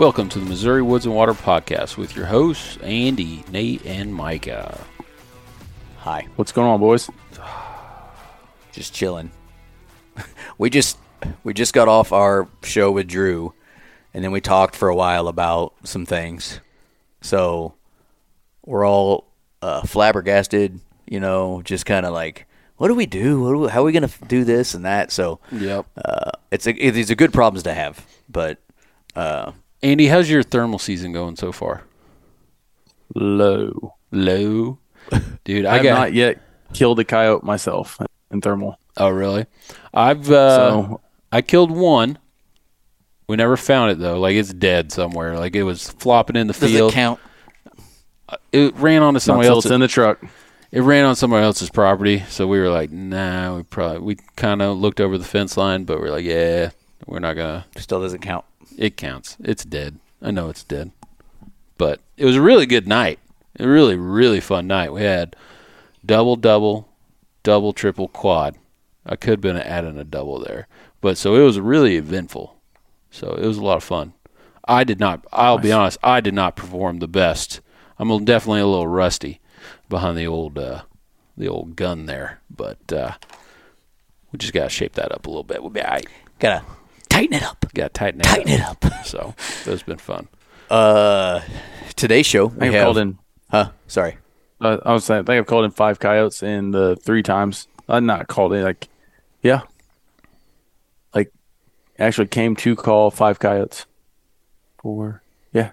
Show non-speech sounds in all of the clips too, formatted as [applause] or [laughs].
Welcome to the Missouri Woods and Water Podcast with your hosts, Andy, Nate, and Micah. Hi. What's going on, boys? [sighs] Just chilling. [laughs] we just we just got off our show with Drew, and then we talked for a while about some things. So we're all uh, flabbergasted, you know, just kind of like, what do we do? What do we, how are we going to do this and that? So Yep. uh, it's a, it, these are good problems to have, but uh, Andy, how's your thermal season going so far? Low. Low. Dude, I I have got. not yet killed a coyote myself in thermal. oh, really? I've. Uh, So- I killed one. We never found it, though. Like, it's dead somewhere. Like, it was flopping in the does field. it count? It ran onto Not somebody till else's. it's in the truck. It ran on somebody else's property, so we were like, nah. We probably we kind of looked over the fence line, but we're like, yeah, we're not gonna. Still doesn't count. It counts. It's dead. I know it's dead. But it was a really good night. A really, really fun night. We had double, double, double, triple, quad. I could have been adding a double there. But so it was really eventful. So it was a lot of fun. I did not, I'll be honest, I did not perform the best. I'm definitely a little rusty behind the old, uh, the old gun there. But, uh, we just got to shape that up a little bit. We'll be all right. Gotta tighten it up. Got tighten it Tighten up. it up. [laughs] So that's been fun. Uh, today's show we I think I've called in. Huh? Sorry. Uh, I was saying, I think I've called in five coyotes in the three times. I'm not called in. Like, yeah, like actually came to call five coyotes. Four. Yeah.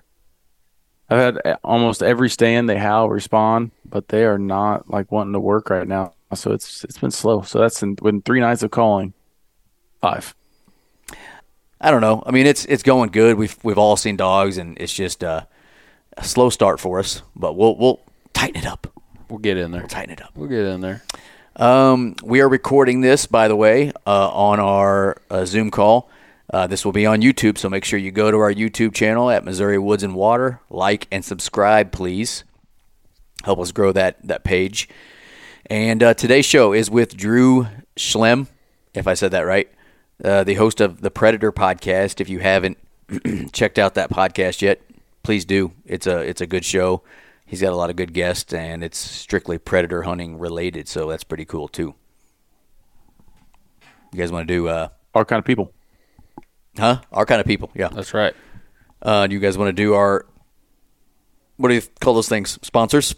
I've had almost every stand they howl respond, but they are not like wanting to work right now. So it's it's been slow. So that's in, within three nights of calling. Five. I don't know. I mean, it's it's going good. We've we've all seen dogs, and it's just uh, a slow start for us. But we'll we'll tighten it up. We'll get in there. We'll tighten it up. We'll get in there. Um, we are recording this, by the way, uh, on our uh, Zoom call. Uh, this will be on YouTube, so make sure you go to our YouTube channel at Missouri Woods and Water. Like and subscribe, please. Help us grow that that page. And uh, today's show is with Drew Schliem, if I said that right, uh, the host of the Predator podcast. If you haven't [clears throat] checked out that podcast yet, please do. It's a it's a good show. He's got a lot of good guests, and it's strictly predator hunting related, so that's pretty cool too. You guys want to do, uh, Our kind of people. huh? Our kind of people, yeah. That's right. Uh, do you guys want to do our what do you call those things? Sponsors,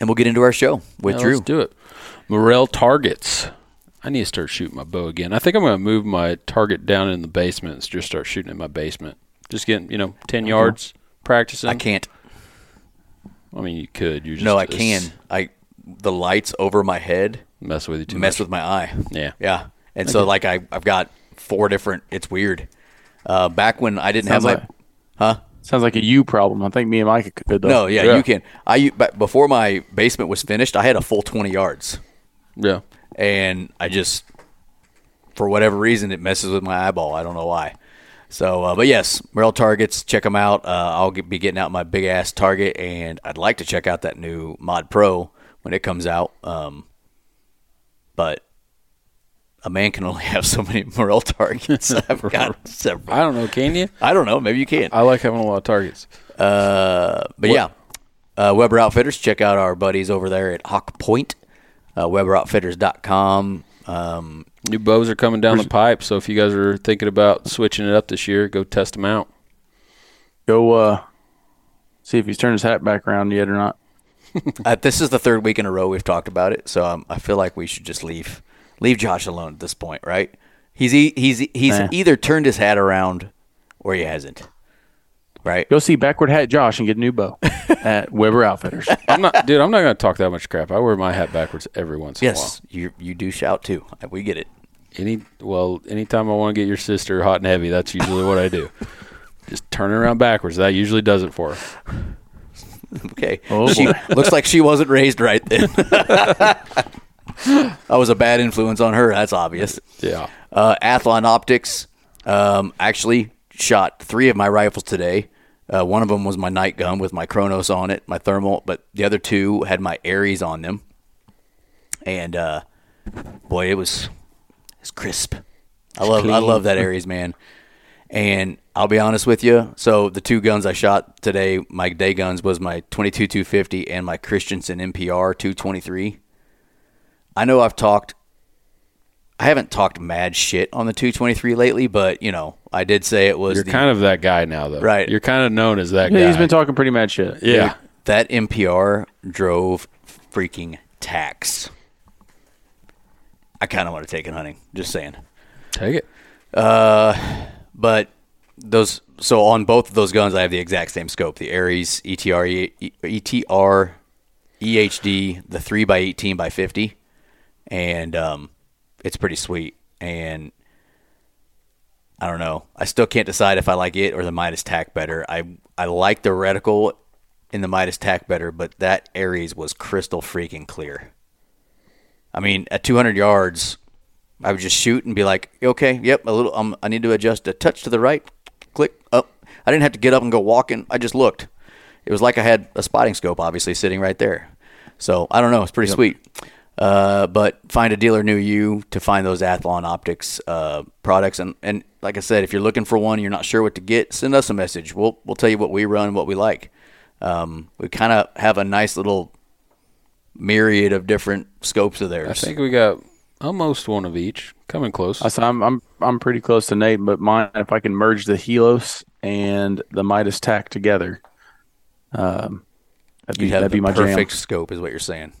and we'll get into our show with Yeah, Drew. Let's do it. Morrell targets. I need to start shooting my bow again. I think I'm going to move my target down in the basement and just start shooting in my basement. Just getting, you know, 10 yards practicing. I can't. I mean, you could. You just No, I can. I the lights over my head Mess with you too mess much. with my eye. Yeah. Yeah. And so like I I've got four different it's weird. Uh back when I didn't Sounds have my like- Huh? Sounds like a you problem. I think me and Mike could though. No, yeah, Yeah. you can. I u- but before my basement was finished, I had a full 20 yards. Yeah. And I just for whatever reason it messes with my eyeball. I don't know why. So, uh, but yes, Morrell targets. Check them out. Uh, I'll get, be getting out my big ass target, and I'd like to check out that new Mod Pro when it comes out. Um, but a man can only [laughs] have so many Morrell targets. [laughs] I've got several. I don't know. Can you? I don't know. Maybe you can. I like having a lot of targets. Uh, but What- yeah, uh, Weber Outfitters. Check out our buddies over there at Hawk Point, uh, WeberOutfitters.com. Um, New bows are coming down the pipe, so if you guys are thinking about switching it up this year, go test them out. Go uh, see if he's turned his hat back around yet or not. [laughs] uh, this is the third week in a row we've talked about it, so um, I feel like we should just leave leave Josh alone at this point, right? He's e- he's he's Nah. either turned his hat around or he hasn't, right? Go see backward hat Josh and get a new bow [laughs] at Weber Outfitters. I'm not, dude. I'm not going to talk that much crap. I wear my hat backwards every once in a while. Yes, you you do shout too. We get it. Any well, anytime I want to get your sister hot and heavy, that's usually what I do. Just turn it around backwards. That usually does it for her. [laughs] Okay. Oh, she [laughs] looks like she wasn't raised right then. I was a bad influence on her. That's obvious. Yeah. Uh, Athlon Optics um, actually shot three of my rifles today. Uh, one of them was my night gun with my Chronos on it, my thermal, but the other two had my Ares on them. And uh, boy, it was it's crisp. I love I love that Ares man. And I'll be honest with you. So the two guns I shot today, my day guns was my 22 250 and my Christensen MPR 223. I know I've talked I haven't talked mad shit on the 223 lately, but you know, I did say it was You're the, kind of that guy now, though. Right. You're kind of known as that Yeah, guy. he's been talking pretty mad shit. Yeah. that MPR drove freaking tax. I kind of want to take it hunting. Just saying. Take it. Uh, but those so on both of those guns, I have the exact same scope: the Ares ETR E- ETR EHD, the three by eighteen by fifty, and um, it's pretty sweet. And I don't know. I still can't decide if I like it or the Midas Tac better. I I like the reticle in the Midas Tac better, but that Ares was crystal freaking clear. I mean, at 200 yards, I would just shoot and be like, okay, yep, a little. Um, I need to adjust a touch to the right, click up. I didn't have to get up and go walking. I just looked. It was like I had a spotting scope, obviously sitting right there. So I don't know. It's pretty sweet. Uh, but find a dealer near you to find those Athlon Optics uh, products. And, and like I said, if you're looking for one, you're not sure what to get, send us a message. We'll we'll tell you what we run, what we like. Um, we kind of have a nice little myriad of different scopes of theirs. I think we got almost one of each. Coming close. I said, I'm I'm I'm pretty close to Nate, but mine if I can merge the Helos and the Midas Tac together, um, that'd be You'd have that'd the be my perfect jam. scope, is what you're saying.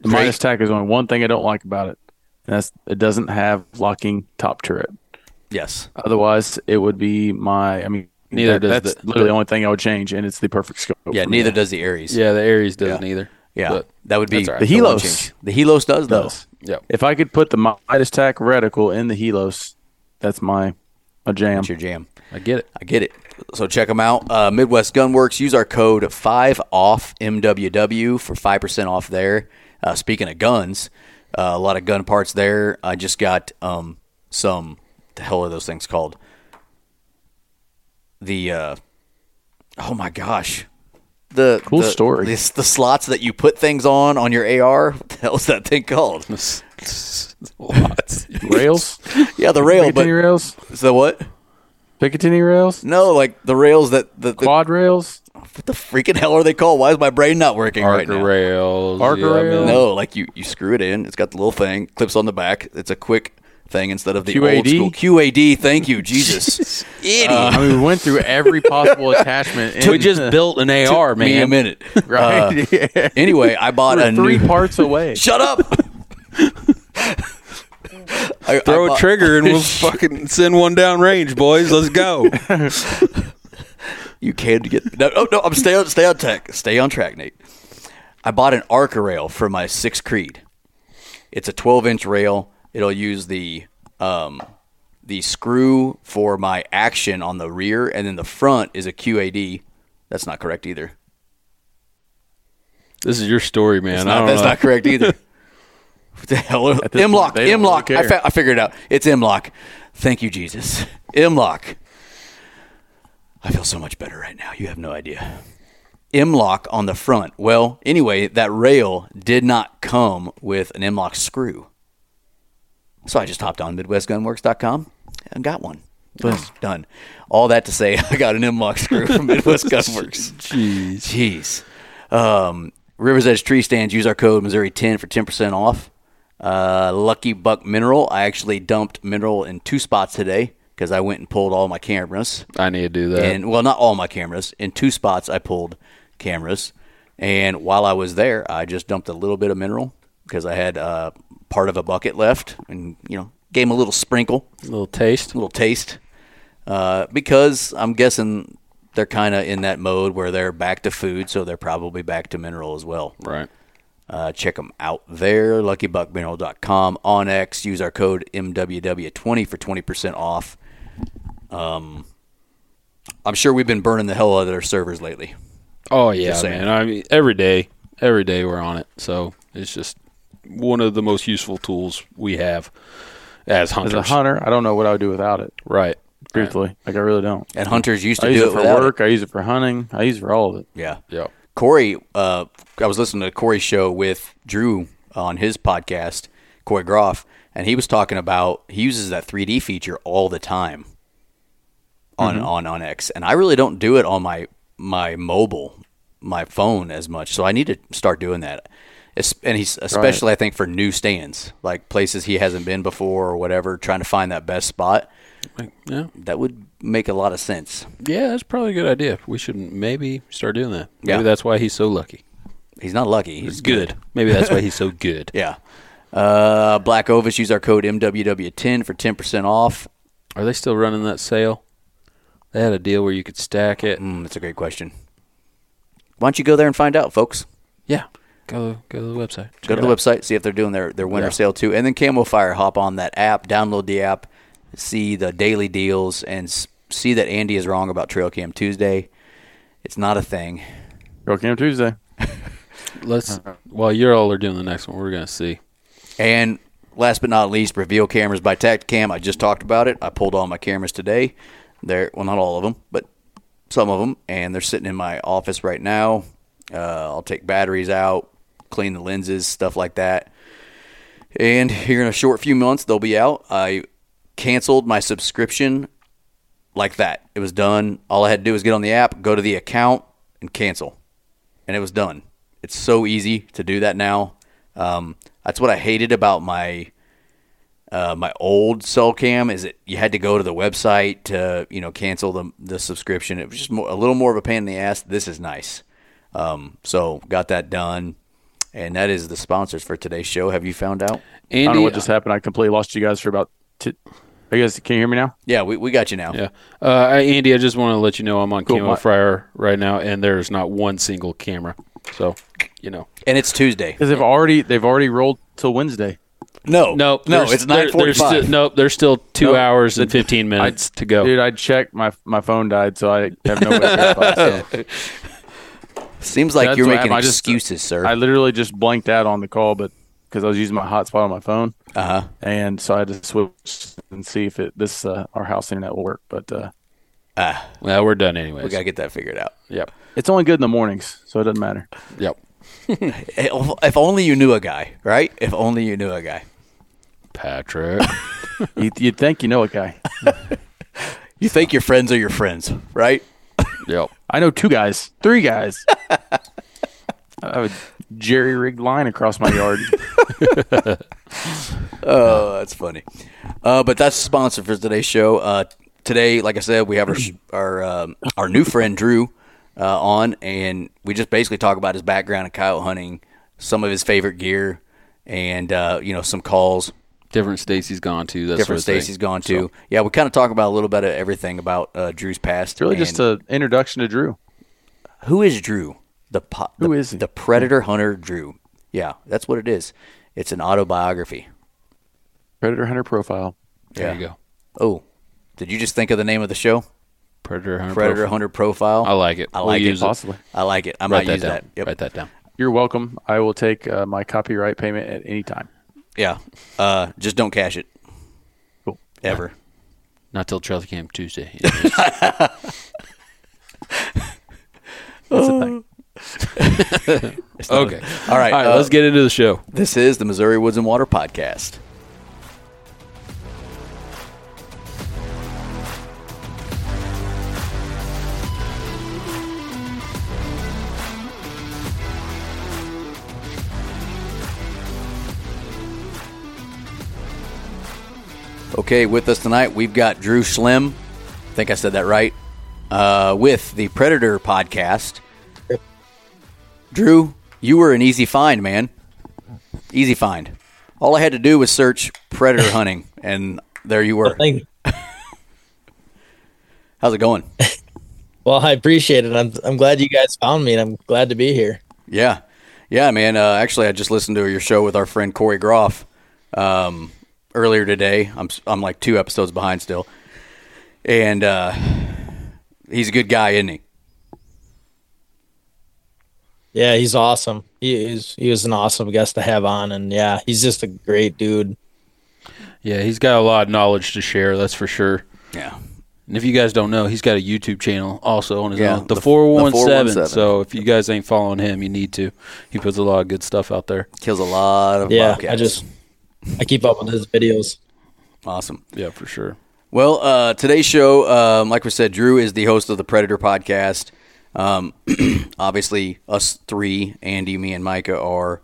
The Great. Midas Tac is only one thing I don't like about it, and that's it doesn't have locking top turret. Yes. Otherwise, it would be my. I mean, Neither that- does that's the- literally the- the only thing I would change, and it's the perfect scope. Yeah, for me. neither does the Ares. yeah, the Ares doesn't Yeah. either. Yeah, But that would be that's all right. The Helos. The Helos does, though. does. Yep. If I could put the Midas Tac reticle in the Helos, that's my my jam. That's your jam. I get it. I get it. So check them out. Uh, Midwest Gunworks. Use our code five off MWW for five percent off there. Uh, speaking of guns, uh, a lot of gun parts there. I just got um, some. The hell are those things called? The uh, oh my gosh, the Cool the, story. The, the slots that you put things on on your AR. What the hell is that thing called? [laughs] what? Rails, [laughs] Yeah, the rail. But rails, so what? Picatinny rails, No, like the rails that the, the quad rails. what the freaking hell are they called? Why is my brain not working right Arca now? rails. Arca yeah, rails. No, like you you screw it in. It's got the little thing, clips on the back. It's a quick thing instead of the old school QAD. Thank you, Jesus. [laughs] Idiot. I mean, we went through every possible attachment. [laughs] In We just built an AR, Took me a minute. [laughs] right. Uh, yeah. anyway, I bought We're a three new. parts away. Shut up. I, Throw I a trigger and we'll [laughs] fucking send one down range, boys. Let's go. [laughs] You can't get no, no, no. I'm stay on, stay on tech, Stay on track, Nate. I bought an Arca rail for my six Creed. It's a 12 inch rail. It'll use the um, the screw for my action on the rear, and then the front is a QAD. That's not correct either. This is your story, man. Don't that's know. not correct either. [laughs] what the hell? At this M-LOK. point, they don't M-LOK. really I, fa- I figured it out. It's M-LOK. Thank you, Jesus. M-LOK. I feel so much better right now. You have no idea. M-LOK on the front. Well, anyway, that rail did not come with an M-LOK screw. So I just hopped on MidwestGunworks.com and got one. Boom, done. All that to say, [laughs] I got an M-LOK screw from Midwest [laughs] Gunworks. Jeez. Jeez. Um, Rivers Edge Tree Stands. Use our code Missouri ten for ten percent off. Uh, Lucky Buck Mineral. I actually dumped mineral in two spots today because I went and pulled all my cameras. I need to do that. And well, not all my cameras. In two spots, I pulled cameras, and while I was there, I just dumped a little bit of mineral because I had uh, part of a bucket left, and you know, gave a little sprinkle, a little taste. a little taste, uh, because I'm guessing they're kind of in that mode where they're back to food, so they're probably back to mineral as well. Right. Uh, check them out there, luckybuckmineral.com. onX, use our code MWW20 for 20% off. Um, I'm sure we've been burning the hell out of their servers lately. Oh yeah, man. I mean, every day, every day we're on it. So it's just one of the most useful tools we have as hunters. As hunters. a hunter, I don't know what I would do without it. Right. Truthfully, like I really don't. And hunters used to I use do it it for without work. I use it for hunting. I use it for all of it. Yeah. Yeah. Corey, uh, I was listening to Corey's show with Drew on his podcast, Corey Groff, and he was talking about he uses that 3D feature all the time on on onX, and I really don't do it on my my mobile, my phone as much. So I need to start doing that. And he's especially, I think, for new stands, like places he hasn't been before or whatever, trying to find that best spot. Yeah. That would make a lot of sense. Yeah, that's probably a good idea. We should maybe start doing that. Maybe Yeah. that's why he's so lucky. He's not lucky. He's He's good. Maybe that's why he's so [laughs] good. Yeah. Uh, Black Ovis, use our code MWW10 for 10% off. Are they still running that sale? They had a deal where you could stack it. Mm, that's a great question. Why don't you go there and find out, folks? Yeah. Go go to the website. Go to the website, see if they're doing their, their winter Yeah. sale too. And then Camofire, hop on that app, download the app, see the daily deals, and see that Andy is wrong about Trail Cam Tuesday. It's not a thing. Go Camp Tuesday. [laughs] Let's while you all are doing the next one, we're gonna see. And last but not least, reveal cameras by Tactacam. I just talked about it. I pulled all my cameras today. They're well, not all of them, but some of them, and they're sitting in my office right now. Uh, I'll take batteries out, clean the lenses, stuff like that. And here in a short few months, they'll be out. I canceled my subscription like that. It was done. All I had to do was get on the app, go to the account, and cancel and it was done. It's so easy to do that now. Um, that's what I hated about my uh, my old cell cam is that you had to go to the website to you know cancel the the subscription. It was just more, a little more of a pain in the ass. This is nice. Um, so got that done, and that is the sponsors for today's show. Have you found out? Andy, I don't know what just happened. I completely lost you guys for about. T- Are you guys, can you hear me now? Yeah, we, we got you now. Yeah, uh, Andy, I just want to let you know I'm on Cool. Camo My- Fryer right now, and there's not one single camera. So, you know, And it's Tuesday. Because they've already they've already rolled till Wednesday. No, no, no, there's- it's there- nine forty there's still- Nope, there's still two Nope. hours and 15 minutes to go. Dude, I checked my my phone died, so I have no way to verify. So [laughs] Seems like That's you're what making happened. I just- excuses, sir. I literally just blanked out on the call, but because I was using my hotspot on my phone, Uh huh. and so I had to switch and see if it this uh, our house internet will work. But uh, Ah, well, we're done anyways. we gotta get that figured out. Yep. it's only good in the mornings, so it doesn't matter. Yep. [laughs] If only you knew a guy, right? If only you knew a guy. Patrick. [laughs] You, you'd think you know a guy. [laughs] You think your friends are your friends, right? yep. I know two guys, three guys. I have a jerry rigged line across my yard. [laughs] Oh, that's funny. Uh, but that's the sponsor for today's show. Uh, today, like I said, we have our [clears throat] our um, our new friend Drew uh, on, and we just basically talk about his background in coyote hunting, some of his favorite gear, and uh, you know some calls, Different states he's gone to. That different sort of states he's gone to. Yeah, we kind of talk about a little bit of everything about uh, Drew's past. It's really just an introduction to Drew. who is Drew? The po- Who the, is he? the predator hunter Drew? Yeah, that's what it is. It's an autobiography. Predator hunter profile. There Yeah. you go. Oh, did you just think of the name of the show? Predator hunter. Predator profile. Hunter Profile. I like it. I We'll like use it. Possibly. I like it. I Write might that use down. that. Yep. Write that down. You're welcome. I will take uh, my copyright payment at any time. Yeah. Uh, just don't cash it. Cool. Ever. Not till Trail Camp Tuesday. [laughs] That's the thing. [laughs] okay. A, all right. All right. Uh, let's get into the show. This is the Missouri Woods and Water Podcast. Okay, with us tonight, we've got Drew Slim. I think I said that right. Uh, with the Predator podcast. Drew, you were an easy find, man. Easy find. All I had to do was search predator [laughs] hunting, and there you were. Thank- [laughs] How's it going? [laughs] Well, I appreciate it. I'm I'm glad you guys found me, and I'm glad to be here. Yeah, yeah, man. Uh, actually, I just listened to your show with our friend Corey Groff um, earlier today. I'm I'm like two episodes behind still, and uh, he's a good guy, isn't he? Yeah, he's awesome. He is he was an awesome guest to have on, and yeah, he's just a great dude. Yeah, he's got a lot of knowledge to share. That's for sure. Yeah. And if you guys don't know, he's got a YouTube channel also on his Yeah, own, the the- four the 417. So if you guys ain't following him, you need to. He puts a lot of good stuff out there. Kills a lot of Yeah, bobcats. I just I keep up with his videos. awesome. Yeah, for sure. Well, uh, today's show, um, like we said, Drew is the host of the Predator podcast. Um, [clears throat] obviously, us three, Andy, me, and Micah, are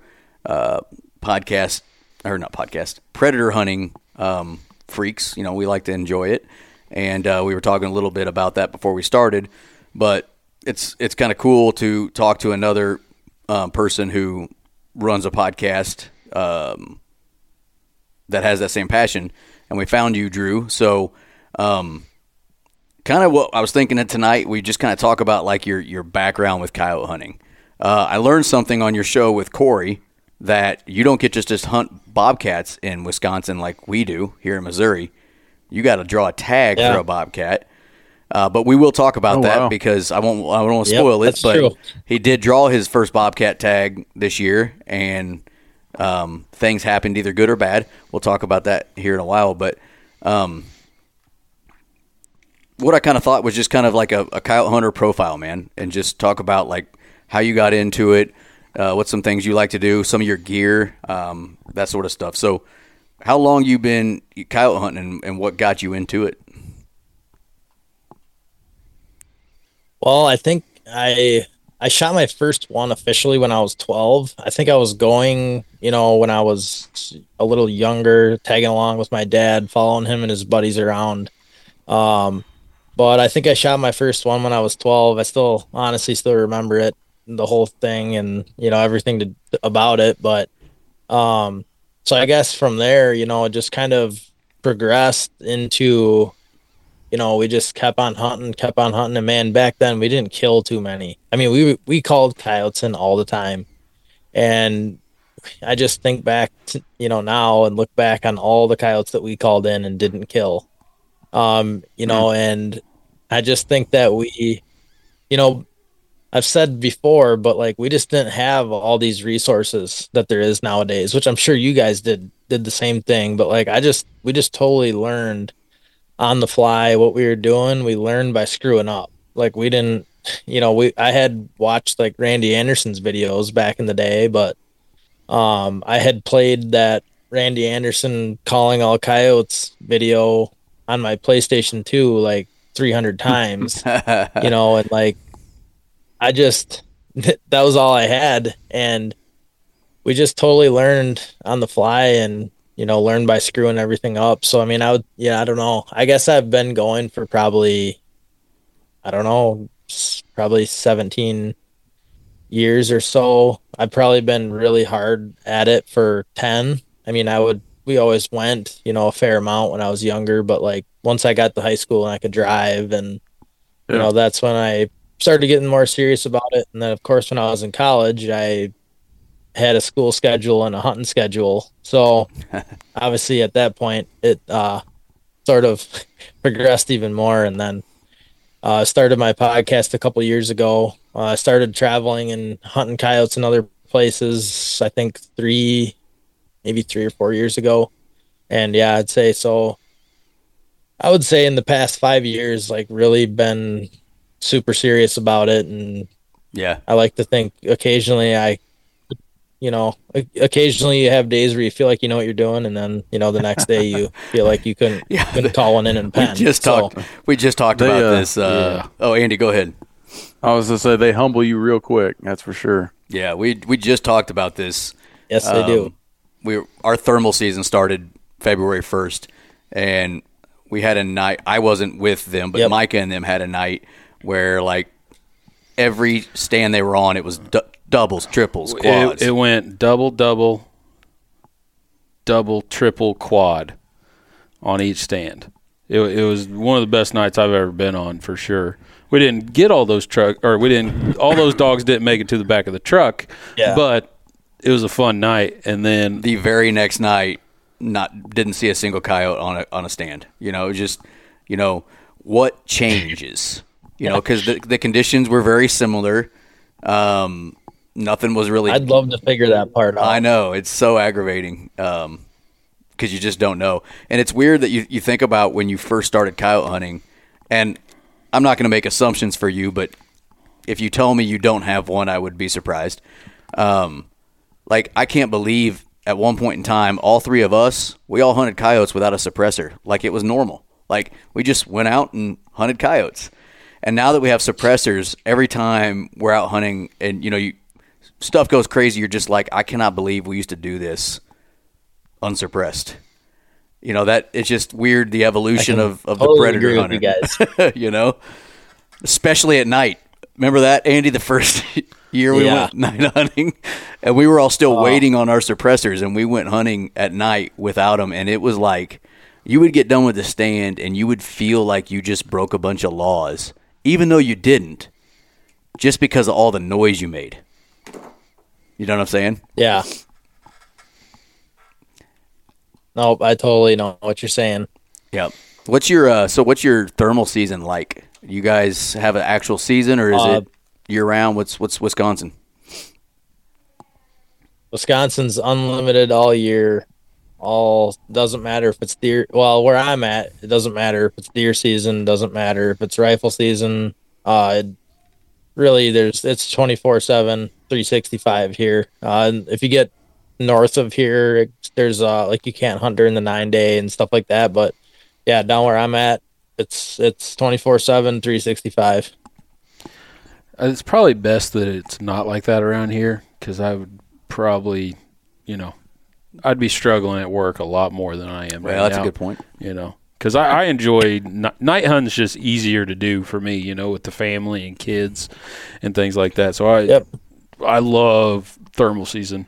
uh, podcast or not podcast predator hunting um, freaks. You know, we like to enjoy it, and uh, we were talking a little bit about that before we started. But it's it's kind of cool to talk to another um, person who runs a podcast um, that has that same passion. And we found you, Drew. So, um, kind of what I was thinking of tonight, we just kind of talk about like your your background with coyote hunting. Uh, I learned something on your show with Corey that you don't get just just hunt bobcats in Wisconsin like we do here in Missouri. You got to draw a tag Yeah. for a bobcat. Uh, but we will talk about Oh, that wow. because I won't. I don't want to Yep, spoil it. But true. he did draw his first bobcat tag this year, and um, things happened either good or bad. We'll talk about that here in a while. But um, what I kind of thought was just kind of like a, a coyote hunter profile, man, and just talk about like how you got into it, uh, what some things you like to do, some of your gear, um, that sort of stuff. So, how long you been coyote hunting, and, and what got you into it? Well, I think I I shot my first one officially when I was 12. I think I was going, you know, when I was a little younger, tagging along with my dad, following him and his buddies around. Um, but I think I shot my first one when I was 12. I still honestly still remember it, the whole thing and, you know, everything to, about it, but um so I guess from there, you know, it just kind of progressed into you know, we just kept on hunting, kept on hunting, and man, back then we didn't kill too many. I mean, we we called coyotes in all the time, and I just think back, to, you know, now and look back on all the coyotes that we called in and didn't kill. Um, you know, and I just think that we, you know, I've said before, but like we just didn't have all these resources that there is nowadays, which I'm sure you guys did did the same thing. But like I just we just totally learned on the fly what we were doing. We learned by screwing up. Like we didn't, you know, we I had watched like Randy Anderson's videos back in the day, but um I had played that Randy Anderson calling all coyotes video on my PlayStation 2 like 300 times, [laughs] you know, and like I just [laughs] that was all I had. And we just totally learned on the fly and you know learned by screwing everything up. So i mean i would yeah i don't know. I guess i've been going for probably i don't know probably 17 years or so. I've probably been really hard at it for 10 i mean i would we always went you know a fair amount when i was younger but like once i got to high school and i could drive and you know that's when i started getting more serious about it and then of course when i was in college i had a school schedule and a hunting schedule. So [laughs] obviously at that point it uh, sort of [laughs] progressed even more and then uh, started my podcast a couple years ago. Uh, I started traveling and hunting coyotes in other places, I think three, maybe three or four years ago. And yeah, I'd say so. I would say in the past five years, like really been super serious about it. And yeah, I like to think occasionally I, you know, occasionally you have days where you feel like you know what you're doing, and then you know the next day you [laughs] feel like you couldn't Yeah, couldn't call one in and we pen. just So, talked. We just talked They, about uh, this. Uh, Oh, Andy, go ahead. I was going to say they humble you real quick. That's for sure. Yeah, we we just talked about this. yes, they do. We our thermal season started February first, and we had a night. I wasn't with them, but Yep. Micah and them had a night where like every stand they were on, it was du- doubles, triples, quads. It, it went double, double, double, triple, quad on each stand. It, it was one of the best nights I've ever been on for sure. We didn't get all those truck, or we didn't. All those dogs didn't make it to the back of the truck. Yeah. But it was a fun night, and then the very next night, not didn't see a single coyote on a on a stand. You know, it was just you know what changes. You know, [laughs] because the the conditions were very similar. Um, nothing was really. I'd love to figure that part out. I know it's so aggravating because you just don't know, and it's weird that you you think about when you first started coyote hunting, and I'm not going to make assumptions for you, but if you tell me you don't have one, I would be surprised. Um, like I can't believe at one point in time, all three of us we all hunted coyotes without a suppressor, like it was normal. Like we just went out and hunted coyotes. And now that we have suppressors, every time we're out hunting and you know you stuff goes crazy, you're just like, I cannot believe we used to do this unsuppressed. You know that it's just weird the evolution of, of the totally predator agree hunter. you guys. [laughs] you know, especially at night. Remember that, Andy? The first [laughs] year we Yeah. went [laughs] night hunting, and we were all still oh. waiting on our suppressors, and we went hunting at night without them, and it was like you would get done with the stand, and you would feel like you just broke a bunch of laws, even though you didn't, just because of all the noise you made. You know what I'm saying? Yeah. Nope, I totally know what you're saying. Yep. What's your uh, so? What's your thermal season like? You guys have an actual season, or is Uh, it year round? What's what's Wisconsin? Wisconsin's unlimited all year. All doesn't matter if it's deer. Well, where I'm at, it doesn't matter if it's deer season. Doesn't matter if it's rifle season. Uh, it, really, there's it's 24 seven, 365 here. Uh, and if you get north of here, it, there's uh like you can't hunt during the nine day and stuff like that. But yeah, down where I'm at, it's it's 24 seven, 365. Uh, it's probably best that it's not like that around here because I would probably, you know, I'd be struggling at work a lot more than I am Well, right that's now. a good point. you know because I, I enjoy ni- night hunting's just easier to do for me you know with the family and kids and things like that so i Yep. i love thermal season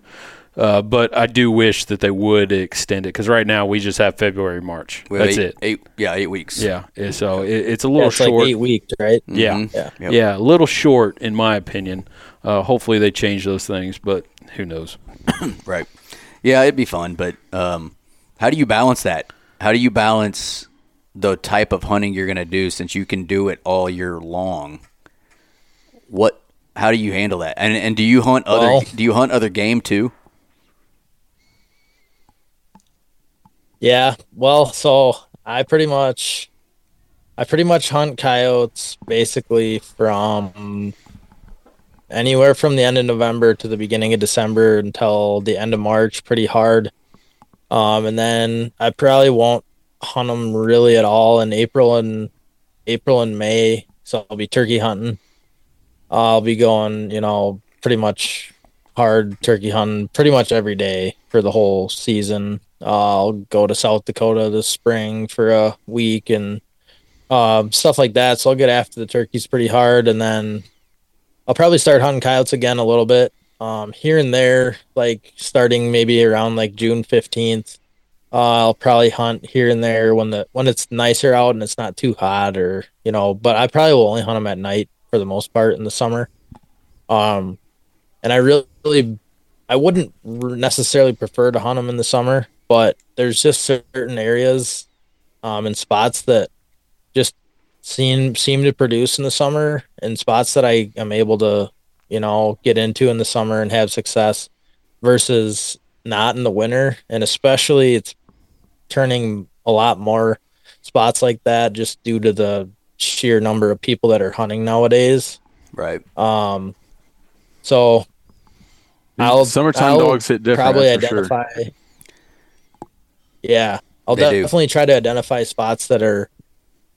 uh, but I do wish that they would extend it because right now we just have February, March. We That's eight, it. Eight, yeah, eight weeks. Yeah. and So it, it's a Yeah, little it's short. like eight weeks, right? Yeah. Mhm. Yeah. Yep. Yeah, a little short in my opinion. Uh, hopefully they change those things, but who knows? [coughs] Right. Yeah, it'd be fun, but um, how do you balance that? How do you balance the type of hunting you're going to do since you can do it all year long? What? How do you handle that? And and do you hunt other? Well- do you hunt other game too? Yeah. Well, so I pretty much I pretty much hunt coyotes basically from anywhere from the end of November to the beginning of December until the end of March pretty hard. Um and then I probably won't hunt them really at all in April and April and May. So I'll be turkey hunting. I'll be going, you know, pretty much hard turkey hunting pretty much every day for the whole season. I'll go to South Dakota this spring for a week and um, stuff like that. So I'll get after the turkeys pretty hard, and then I'll probably start hunting coyotes again a little bit um, here and there, like starting maybe around like June fifteenth. Uh, I'll probably hunt here and there when the when it's nicer out and it's not too hot, or you know. But I probably will only hunt them at night for the most part in the summer. Um, and I really, really I wouldn't necessarily prefer to hunt them in the summer, but there's just certain areas um, and spots that just seem seem to produce in the summer, and spots that I am able to, you know, get into in the summer and have success, versus not in the winter, and especially it's turning a lot more spots like that just due to the sheer number of people that are hunting nowadays. Right. Um, so I'll Summertime I'll dogs hit different. probably identify sure. Yeah, I'll definitely try to identify spots that are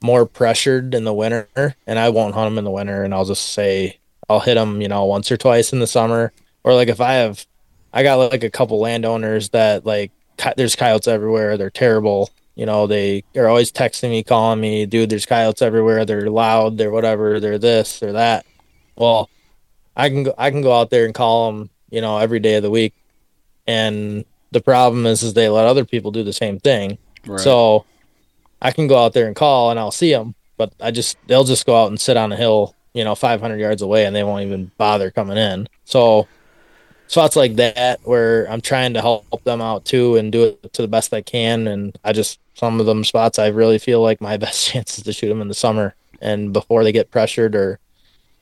more pressured in the winter, and I won't hunt them in the winter. And I'll just say I'll hit them, you know, once or twice in the summer, or like if I have, I got like a couple landowners that like there's coyotes everywhere. They're terrible, you know, they are always texting me, calling me, dude, there's coyotes everywhere. They're loud. They're whatever. They're this. They're that. Well, I can go, I can go out there and call them, you know, every day of the week. And the problem is, is they let other people do the same thing. Right. So I can go out there and call and I'll see them, but I just, they'll just go out and sit on a hill, you know, 500 yards away and they won't even bother coming in. So spots like that where I'm trying to help them out too and do it to the best I can. And I just, some of them spots I really feel like my [laughs] best chance is to shoot them in the summer and before they get pressured or,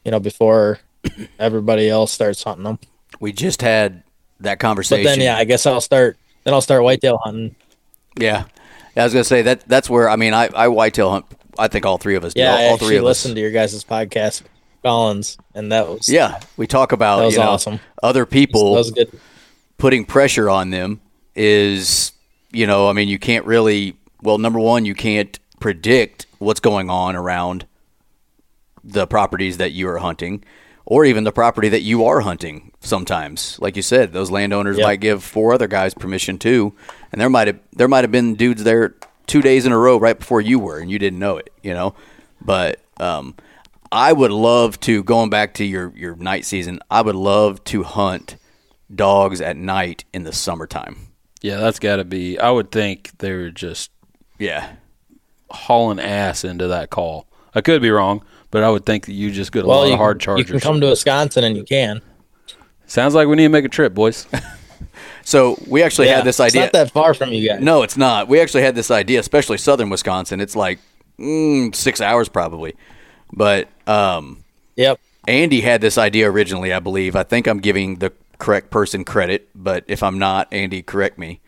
you know, before [coughs] everybody else starts hunting them. We just had that conversation. But then, yeah, I guess I'll start, then I'll start whitetail hunting. Yeah. I was gonna say that that's where I mean I, I whitetail hunt I think all three of us do. Yeah, all, I all actually three of listened us. to your guys' podcast, Collins, and that was Yeah. We talk about That was you know, awesome. other that people was good. putting pressure on them is you know, I mean you can't really well, number one, you can't predict what's going on around the properties that you are hunting. Or even the property that you are hunting sometimes. Like you said, those landowners Yep. might give four other guys permission too. And there might have there might have been dudes there two days in a row right before you were and you didn't know it, you know? But um I would love to going back to your your night season. I would love to hunt dogs at night in the summertime. yeah, that's got to be. I would think they're just Yeah, hauling ass into that call. I could be wrong, but I would think that you just get a Well, lot you, of hard chargers. you chargers. can come to Wisconsin and you can. Sounds like we need to make a trip, boys. [laughs] so we actually had this It's idea. not that far from you guys. no, it's not. We actually had this idea, especially southern Wisconsin. It's like mm, six hours probably, but um, Yep. Andy had this idea originally. I believe. I think I'm giving the correct person credit, but if I'm not, Andy, correct me.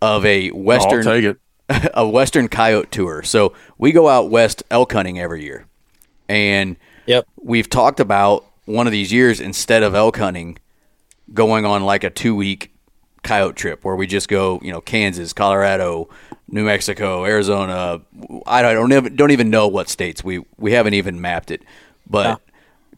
Of a I'll western take it. [laughs] a western coyote tour. So we go out west elk hunting every year, and Yep. we've talked about one of these years instead of elk hunting, going on like a two week coyote trip where we just go, you know, Kansas, Colorado, New Mexico, Arizona. I don't even, don't even know what states we we haven't even mapped it, but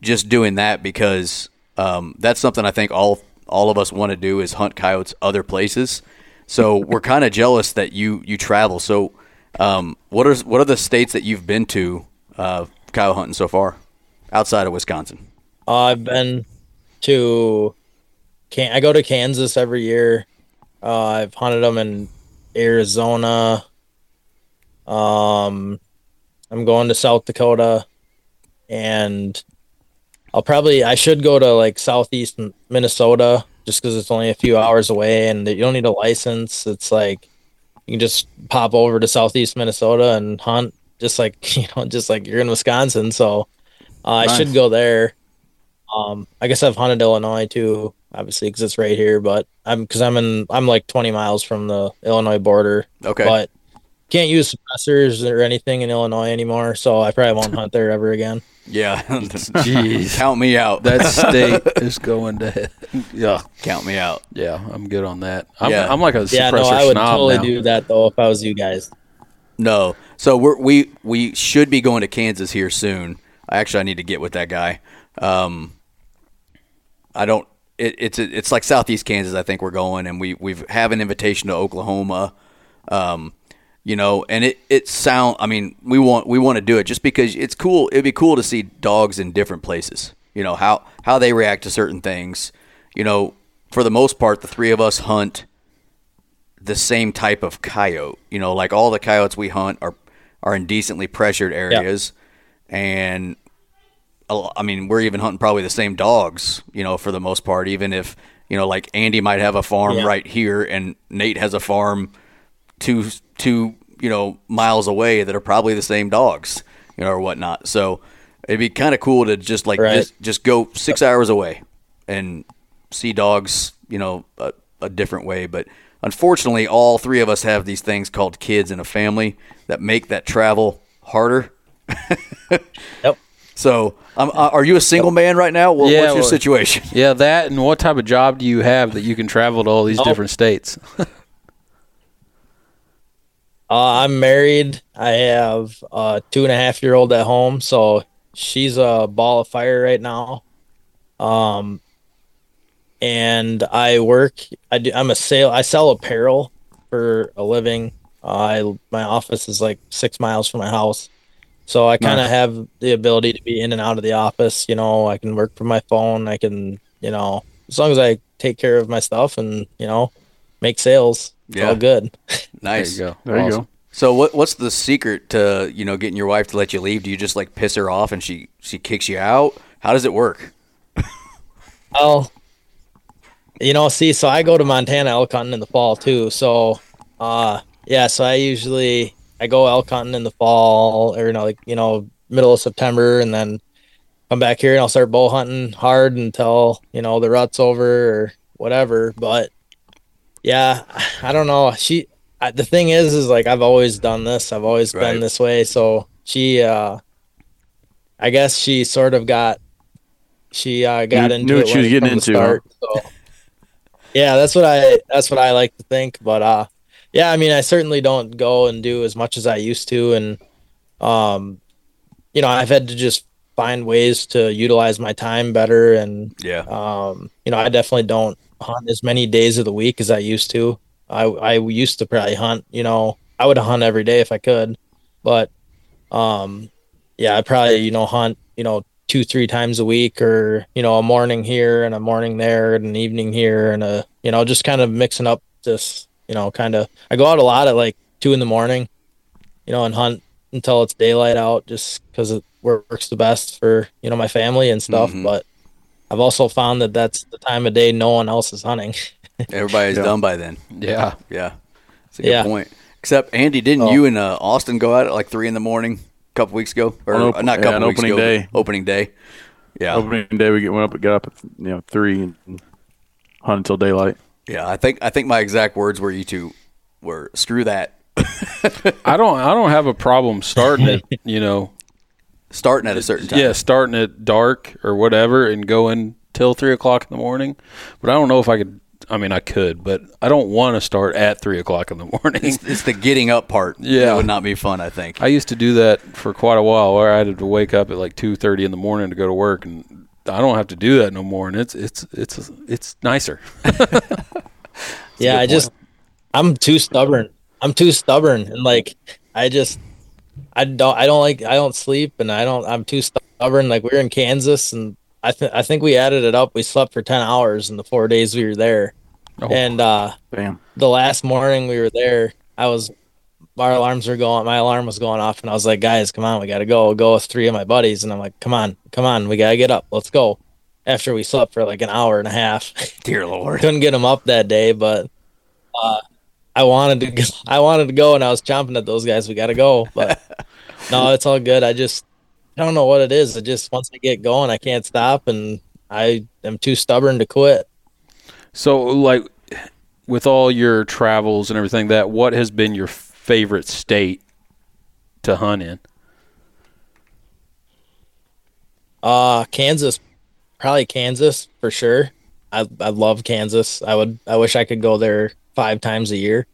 just doing that because um, that's something I think all all of us want to do is hunt coyotes other places. So we're kind of jealous that you you travel. So um, what are what are the states that you've been to uh, coyote hunting so far outside of Wisconsin? Uh, I've been to can I go to Kansas every year. Uh, I've hunted them in Arizona. Um, I'm going to South Dakota, and I'll probably I should go to like southeast Minnesota just because it's only a few hours away, and you don't need a license. It's like you can just pop over to southeast Minnesota and hunt, just like [laughs] you know, just like you're in Wisconsin. So uh, I should go there. Um, I guess I've hunted Illinois too, obviously because it's right here. But I'm because I'm in I'm like 20 miles from the Illinois border. Okay. But can't use suppressors or anything in Illinois anymore, so I probably won't hunt there ever again. Yeah, [laughs] Jeez. count me out. that [laughs] state is going to. Yeah, count me out. yeah, I'm good on that. I'm, Yeah. I'm like a suppressor Yeah, no, I would snob totally now. do that though if I was you guys. No. So we're, we we should be going to Kansas here soon. Actually, I need to get with that guy. Um, I don't. It, it's it's like southeast Kansas. I think we're going, and we we have an invitation to Oklahoma. Um, you know, and it it sound. I mean, we want we want to do it just because it's cool. It'd be cool to see dogs in different places. You know how how they react to certain things. You know, for the most part, the three of us hunt the same type of coyote. You know, like all the coyotes we hunt are are in decently pressured areas, and I mean we're even hunting probably the same dogs. You know, for the most part, even if you know, like Andy might have a farm Yeah. right here, and Nate has a farm two two you know miles away that are probably the same dogs, you know, or whatnot. So it'd be kind of cool to just like Right. just just go six hours away and see dogs, you know, a, a different way. But unfortunately, all three of us have these things called kids in a family that make that travel harder. [laughs] Yep. So, um, uh, are you a single man right now? What, Yeah, what's your well- situation? [laughs] Yeah, that and what type of job do you have that you can travel to all these Oh. different states? [laughs] Uh, I'm married. I have a two and a half year old at home, so she's a ball of fire right now. Um, and I work. I do, I'm a sale. I sell apparel for a living. Uh, I my office is like six miles from my house, so I kind of Nice. have the ability to be in and out of the office. You know, I can work from my phone. I can, you know, as long as I take care of my stuff and you know, make sales, it's Yeah. all good. Nice. [laughs] There you go. There you go. So what what's the secret to you know getting your wife to let you leave? Do you just like piss her off and she she kicks you out? How does it work? [laughs] Well, you know, see, so I go to Montana elk hunting in the fall too. So, uh, yeah, so I usually I go elk hunting in the fall or you know, like you know, middle of September, and then come back here and I'll start bow hunting hard until you know the rut's over or whatever. But yeah, I don't know. She, I, the thing is, is like I've always done this. I've always Right. been this way. So she, uh, I guess she sort of got. She uh, got Knew- into knew it what she was getting into, huh? so. Yeah, that's what I that's what I like to think. But uh, yeah, I mean, I certainly don't go and do as much as I used to, and um, you know, I've had to just find ways to utilize my time better, and Yeah. um, you know, I definitely don't hunt as many days of the week as I used to. I I used to probably hunt, you know, I would hunt every day if I could, but um, yeah, I probably you know hunt, you know, two three times a week, or you know, a morning here and a morning there, and an evening here, and a you know, just kind of mixing up this, you know, kind of. I go out a lot at like two in the morning, you know, and hunt until it's daylight out, just because it works the best for you know my family and stuff, Mhm. but. I've also found that that's the time of day no one else is hunting. [laughs] Everybody's Yeah. done by then. Yeah. Yeah. That's a good Yeah. point. Except Andy, didn't Oh. you and uh, Austin go out at like three in the morning a couple weeks ago, or op- not a yeah, couple on weeks opening ago, day. opening day? Yeah. Opening day, we get went up, got up at you know three and hunt until daylight. Yeah. I think I think my exact words were you two were screw that. [laughs] I don't I don't have a problem starting it, [laughs] you know, Starting at a certain time. yeah, starting at dark or whatever and going till three o'clock in the morning. But I don't know if I could I mean I could, but I don't want to start at three o'clock in the morning. It's, it's the getting up part. [laughs] Yeah. That would not be fun. I think. I used to do that for quite a while where I had to wake up at like two thirty in the morning to go to work and I don't have to do that no more and it's it's it's it's nicer. [laughs] [laughs] yeah, I just I'm too stubborn. I'm too stubborn and like I just I don't I don't like I don't sleep and I don't I'm too stubborn. Like we're in Kansas and I think I think we added it up. We slept for ten hours in the four days we were there. Oh. And uh Bam. the last morning we were there, I was our alarms were going my alarm was going off and I was like, guys, come on, we gotta go. I'll go with three of my buddies and I'm like, come on, come on, we gotta get up, let's go. After we slept for like an hour and a half. [laughs] Dear Lord. couldn't get them up that day, but uh, I wanted to. Go, [laughs] I wanted to go, and I was chomping at those guys. We got to go, but [laughs] no, it's all good. I just I don't know what it is. It just once I get going, I can't stop, and I am too stubborn to quit. So, like, with all your travels and everything, that what has been your favorite state to hunt in? Uh, Kansas, probably Kansas for sure. I I love Kansas. I would. I wish I could go there five times a year,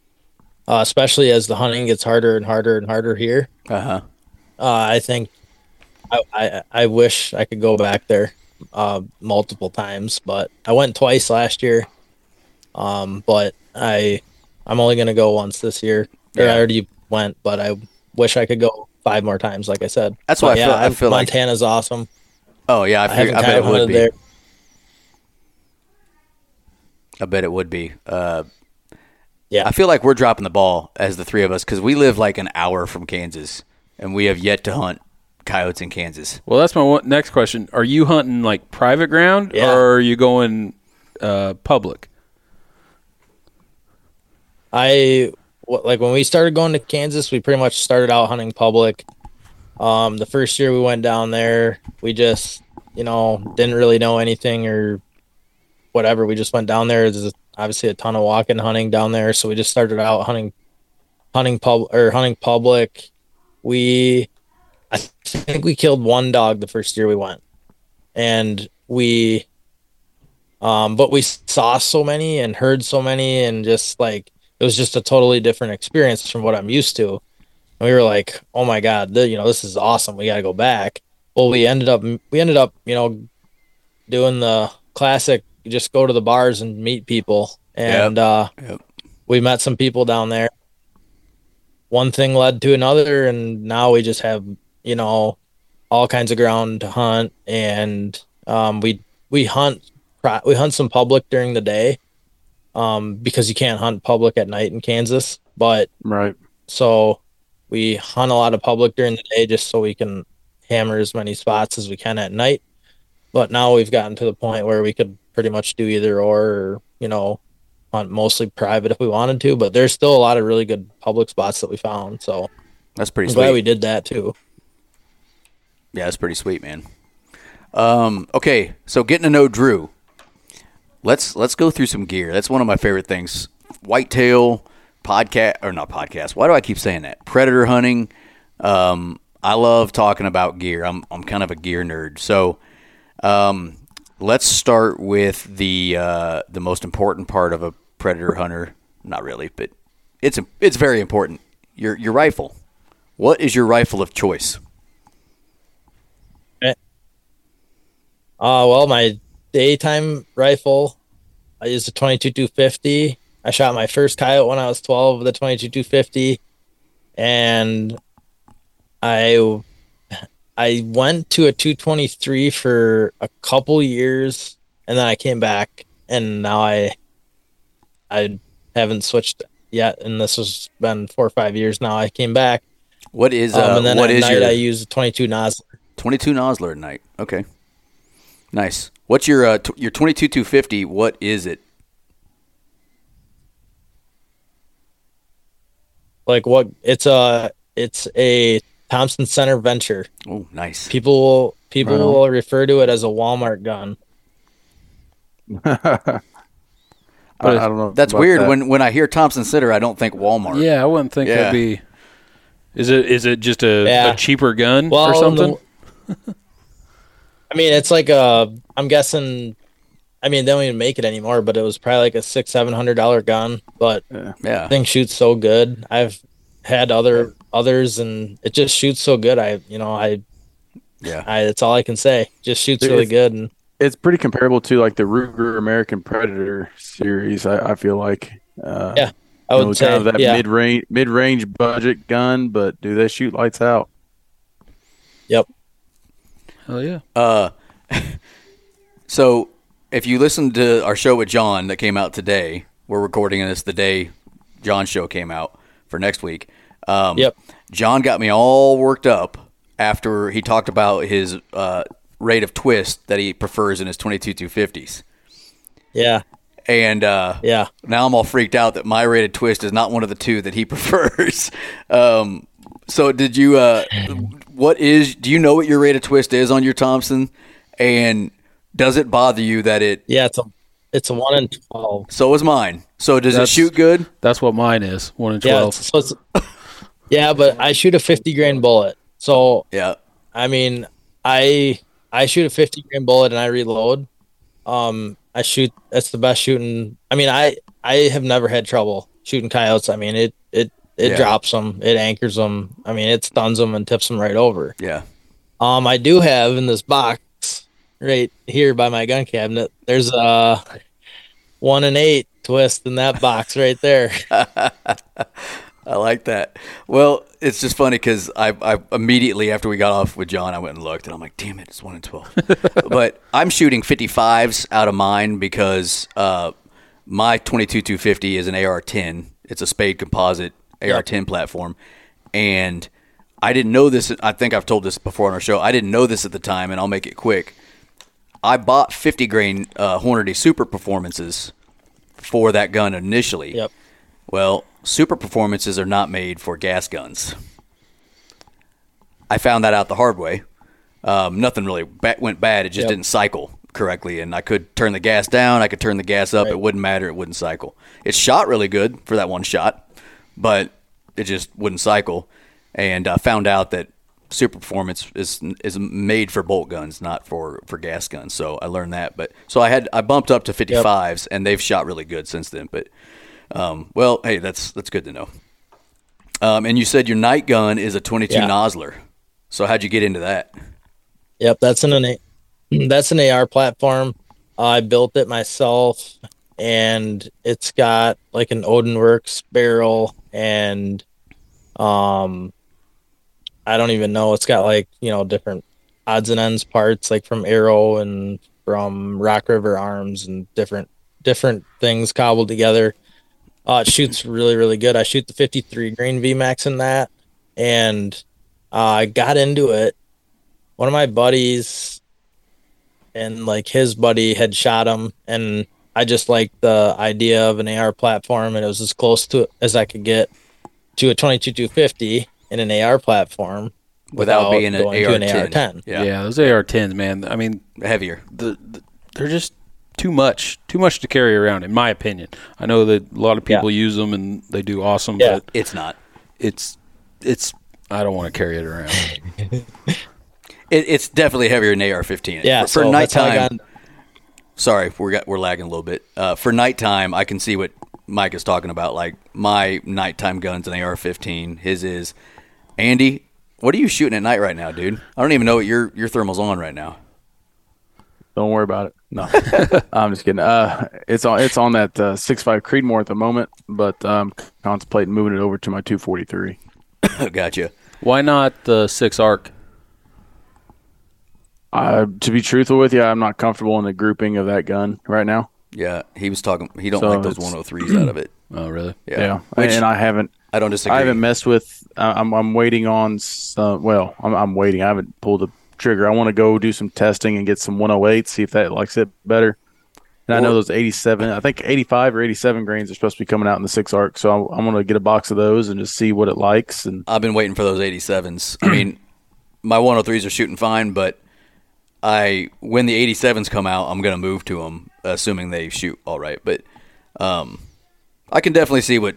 uh, especially as the hunting gets harder and harder and harder here. Uh huh. Uh, I think I, I I wish I could go back there uh, multiple times, but I went twice last year. Um, but I I'm only gonna go once this year. Yeah. I already went, but I wish I could go five more times. Like I said, That's why I yeah, feel- I feel like- Montana's awesome. Oh yeah. I, I, haven't I bet it would be. there. I bet it would be. Uh, Yeah. I feel like we're dropping the ball as the three of us because we live like an hour from Kansas, and we have yet to hunt coyotes in Kansas. Well, that's my one, next question. Are you hunting like private ground Yeah. or are you going uh, public? I like when we started going to Kansas, we pretty much started out hunting public. Um, the first year we went down there, we just, you know, didn't really know anything or whatever. We just went down there. There's obviously a ton of walking hunting down there, so we just started out hunting, hunting pub or hunting public. We, I think we killed one dog the first year we went, and we, um, but we saw so many and heard so many, and just like it was just a totally different experience from what I'm used to. And we were like, "Oh my god, th- you know, this is awesome. We got to go back." Well, we ended up we ended up, you know, doing the classic just go to the bars and meet people. And uh Yep. we met some people down there. one thing led to another, and now we just have you know all kinds of ground to hunt, and um, we we hunt we hunt some public during the day, um, because you can't hunt public at night in Kansas, but Right. so we hunt a lot of public during the day just so we can hammer as many spots as we can at night. But now we've gotten to the point where we could pretty much do either or, or you know, hunt mostly private if we wanted to. But there's still a lot of really good public spots that we found. So That's pretty I'm sweet. glad we did that too. Yeah, that's pretty sweet, man. Um, okay, so getting to know Drew. Let's let's go through some gear. That's one of my favorite things. Whitetail podcast or not podcast. Why do I keep saying that? Predator hunting. Um, I love talking about gear. I'm I'm kind of a gear nerd. So, um, let's start with the uh, the most important part of a predator hunter. Not really, but it's it's very important. Your your rifle. What is your rifle of choice? Uh, well, my daytime rifle, I used a 22 250. I shot my first coyote when I was 12 with a 22 250, and I I went to a 223 for a couple years, and then I came back, and now I I haven't switched yet, and this has been four or five years now. I came back, What is um, uh, and then what at is night your I use a 22 Nosler. 22 Nosler at night? Okay, nice. What's your uh, t- your 22 250? What is it? like what it's a it's a Thompson Center Venture. Oh, nice. People will people Right will refer to it as a Walmart gun. [laughs] I, I don't know. That's weird. that. When when I hear Thompson Center, I don't think Walmart. Yeah, I wouldn't think Yeah. that'd be. Is it is it just a, Yeah. a cheaper gun Well, or something? the- I mean, it's like a. I'm guessing. I mean, they don't even make it anymore, but it was probably like a six seven hundred dollar gun. But Yeah. thing shoots so good. I've had other others, and it just shoots so good. I you know I Yeah. I that's all I can say. Just shoots It- really good, and it's pretty comparable to like the Ruger American Predator series. I, I feel like. Uh, Yeah, I would know, say kind of that yeah. mid range mid range budget gun, but do they shoot lights out? Hell yeah. Uh, [laughs] so if you listen to our show with John that came out today, we're recording this the day John's show came out for next week. Um, Yep. John got me all worked up after he talked about his uh, rate of twist that he prefers in his 22 250s. yeah, And uh, yeah. now I'm all freaked out that my rated twist is not one of the two that he [laughs] prefers. um, so did you? Uh, what is? Do you know what your rate of twist is on your Thompson? And does it bother you that it? Yeah, it's a it's a one in twelve. So is mine. So does That's- it shoot good? That's what mine is. One in twelve. it's, so it's yeah, but I shoot a fifty grain bullet. So Yeah. I mean, I I shoot a fifty grain bullet and I reload. Um, I shoot. That's the best shooting. I mean, I I have never had trouble shooting coyotes. I mean, it it it Yeah. drops them, it anchors them. I mean, it stuns them and tips them right over. Yeah. Um, I do have in this box right here by my gun cabinet. There's a one and eight twist in that box right there. [laughs] I like that. Well, it's just funny because I, I immediately after we got off with John, I went and looked, and I'm like, "Damn it, it's one in 12. [laughs] but I'm shooting 55s out of mine because uh, my 22 250 is an AR-10. It's a Spade composite AR-10 platform, and I didn't know this. I think I've told this before on our show. I didn't know this at the time, and I'll make it quick. I bought 50 grain uh, Hornady Super Performances for that gun initially. Yep. Well, super performances are not made for gas guns. I found that out the hard way. Um, nothing really ba- went bad. It just Yep. didn't cycle correctly, and I could turn the gas down. I could turn the gas up. Right. It wouldn't matter. It wouldn't cycle. It shot really good for that one shot, but it just wouldn't cycle. And I found out that super performance is is made for bolt guns, not for for gas guns. So I learned that. But so I had I bumped up to 55s, and they've shot really good since then. But um, well, hey, that's that's good to know. Um, and you said your night gun is a 22 Yeah. Nosler. So how'd you get into that? Yep, that's an, an [clears throat] that's an AR platform. I built it myself, and it's got like an Odin Works barrel and Um, I don't even know. It's got like you know different odds and ends parts, like from Aero and from Rock River Arms and different different things cobbled together. Uh, it shoots really really good. I shoot the 53 grain VMAX in that, and uh, I got into it. One of my buddies and like his buddy had shot him, and I just liked the idea of an AR platform, and it was as close to as I could get to a 22 250 in an AR platform Without being an going to an AR-10. AR-10. Yeah. Yeah, those AR-10s, man. I mean, Heavier. the, the they're just too much, too much to carry around, in my opinion. I know that a lot of people use them and they do awesome, Yeah. but It's not. it's it's. I don't want to carry it around. [laughs] It, it's definitely heavier than AR-15. Yeah, For, for so that's how I nighttime. Got- sorry, we're got, we're lagging a little bit. Uh, for nighttime, I can see what Mike is talking about. Like my nighttime guns an AR-15. His is Andy. What are you shooting at night right now, dude? I don't even know what your your thermal's on right now. Don't worry about it. No, [laughs] I'm just kidding. Uh, it's on it's on that uh, six five Creedmoor at the moment, but I'm contemplating moving it over to my 243. [laughs] gotcha. Why not the six arc? Uh, to be truthful with you, I'm not comfortable in the grouping of that gun right now. Yeah, he was talking. He don't So like those it's- 103s out of it. [clears throat] Oh, really? Yeah, Yeah, Which and I haven't I don't disagree. I haven't messed with. I- I'm I'm waiting on some. Well, I'm I'm waiting. I haven't pulled the trigger. I want to go do some testing and get some 108. See if that likes it better. And I know Or- those 87. I think 85 or 87 grains are supposed to be coming out in the six arc. So I'm, I'm going to get a box of those and just see what it likes. And I've been waiting for those 87s. I mean, [clears throat] my 103s are shooting fine, but I when the 87s come out, I'm to move to them, assuming they shoot all right. But um, I can definitely see what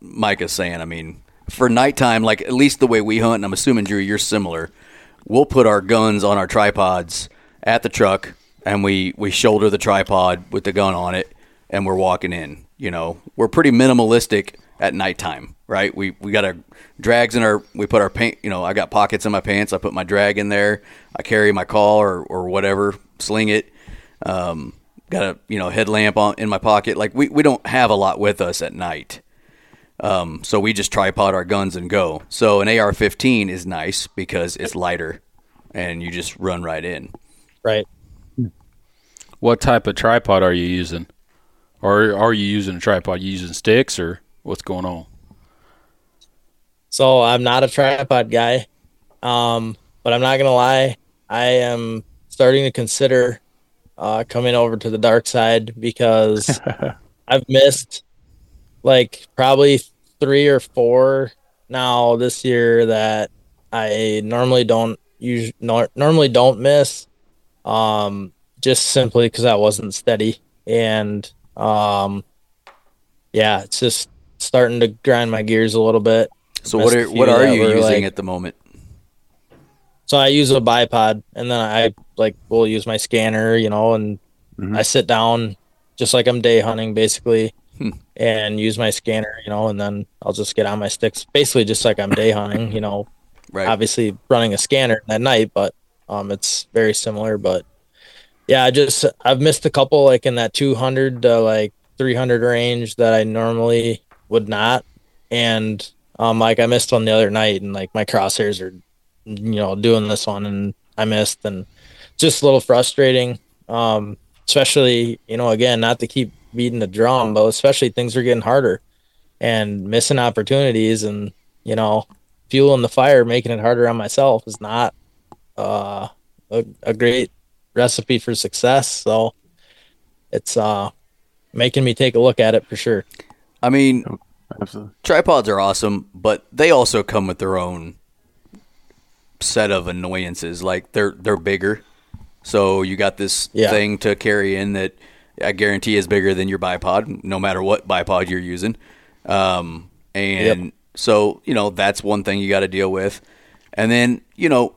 Mike is saying. I mean, for nighttime, like at least the way we hunt, and I'm assuming Drew, you're similar. We'll put our guns on our tripods at the truck, and we we shoulder the tripod with the gun on it, and we're walking in. You know, we're pretty minimalistic at nighttime, right? We we got our drags in our we put our paint. You know, I got pockets in my pants. I put my drag in there. I carry my call or or whatever, sling it. Um, got a you know headlamp on in my pocket. Like we we don't have a lot with us at night. Um, so we just tripod our guns and go. So an AR-15 is nice because it's lighter, and you just run right in. right. What type of tripod are you using? Or are you using a tripod? You using sticks or what's going on? So I'm not a tripod guy, um, but I'm not gonna lie. I am starting to consider uh, coming over to the dark side because [laughs] I've missed like probably three or four now this year that I normally don't use nor- normally don't miss. Um, just simply because I wasn't steady and um, yeah, it's just starting to grind my gears a little bit. So what are what are you using like- at the moment? So I use a bipod, and then I like will use my scanner, you know, and Mhm. I sit down just like I'm day hunting, basically, Hmm. and use my scanner, you know, and then I'll just get on my sticks, basically just like I'm day hunting, you know. Right. Obviously running a scanner at night, but um, it's very similar. But yeah, I just I've missed a couple like in that 200 to like 300 range that I normally would not, and um, like I missed one the other night, and like my crosshairs are you know doing this one and i missed and just a little frustrating. Um especially you know again not to keep beating the drum but especially things are getting harder and missing opportunities and you know fueling the fire making it harder on myself is not uh a, a great recipe for success. So it's uh making me take a look at it for sure. I mean, absolutely. tripods are awesome, but they also come with their own set of annoyances. Like they're they're bigger, so you got this Yeah. thing to carry in that I guarantee is bigger than your bipod, no matter what bipod you're using. Um, and so you know that's one thing you got to deal with, and then you know.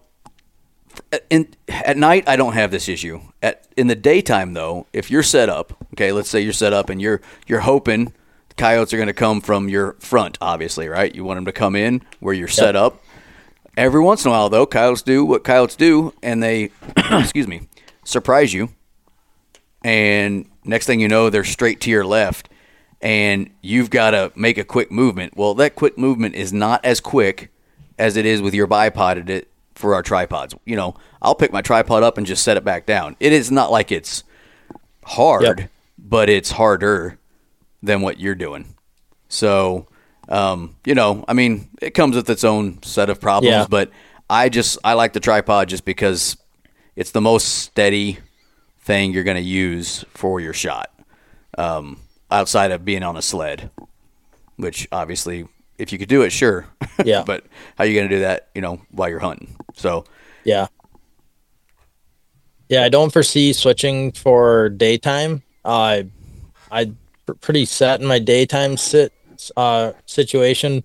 In, at night, I don't have this issue. At in the daytime, though, if you're set up, okay, let's say you're set up and you're you're hoping coyotes are going to come from your front, obviously, right? You want them to come in where you're set up. Every once in a while, though, coyotes do what coyotes do, and they, [clears throat] excuse me, surprise you. And next thing you know, they're straight to your left, and you've got to make a quick movement. Well, that quick movement is not as quick as it is with your bipod it for our tripods. You know, I'll pick my tripod up and just set it back down. It is not like it's hard, Yep. but it's harder than what you're doing. So, um, you know, I mean, it comes with its own set of problems, Yeah. but I just I like the tripod just because it's the most steady thing you're going to use for your shot. Um, outside of being on a sled, which obviously, if you could do it, sure. [laughs] Yeah. but how are you going to do that? You know, while you're hunting. So Yeah. Yeah, I don't foresee switching for daytime. Uh, I pretty set in my daytime sit uh situation,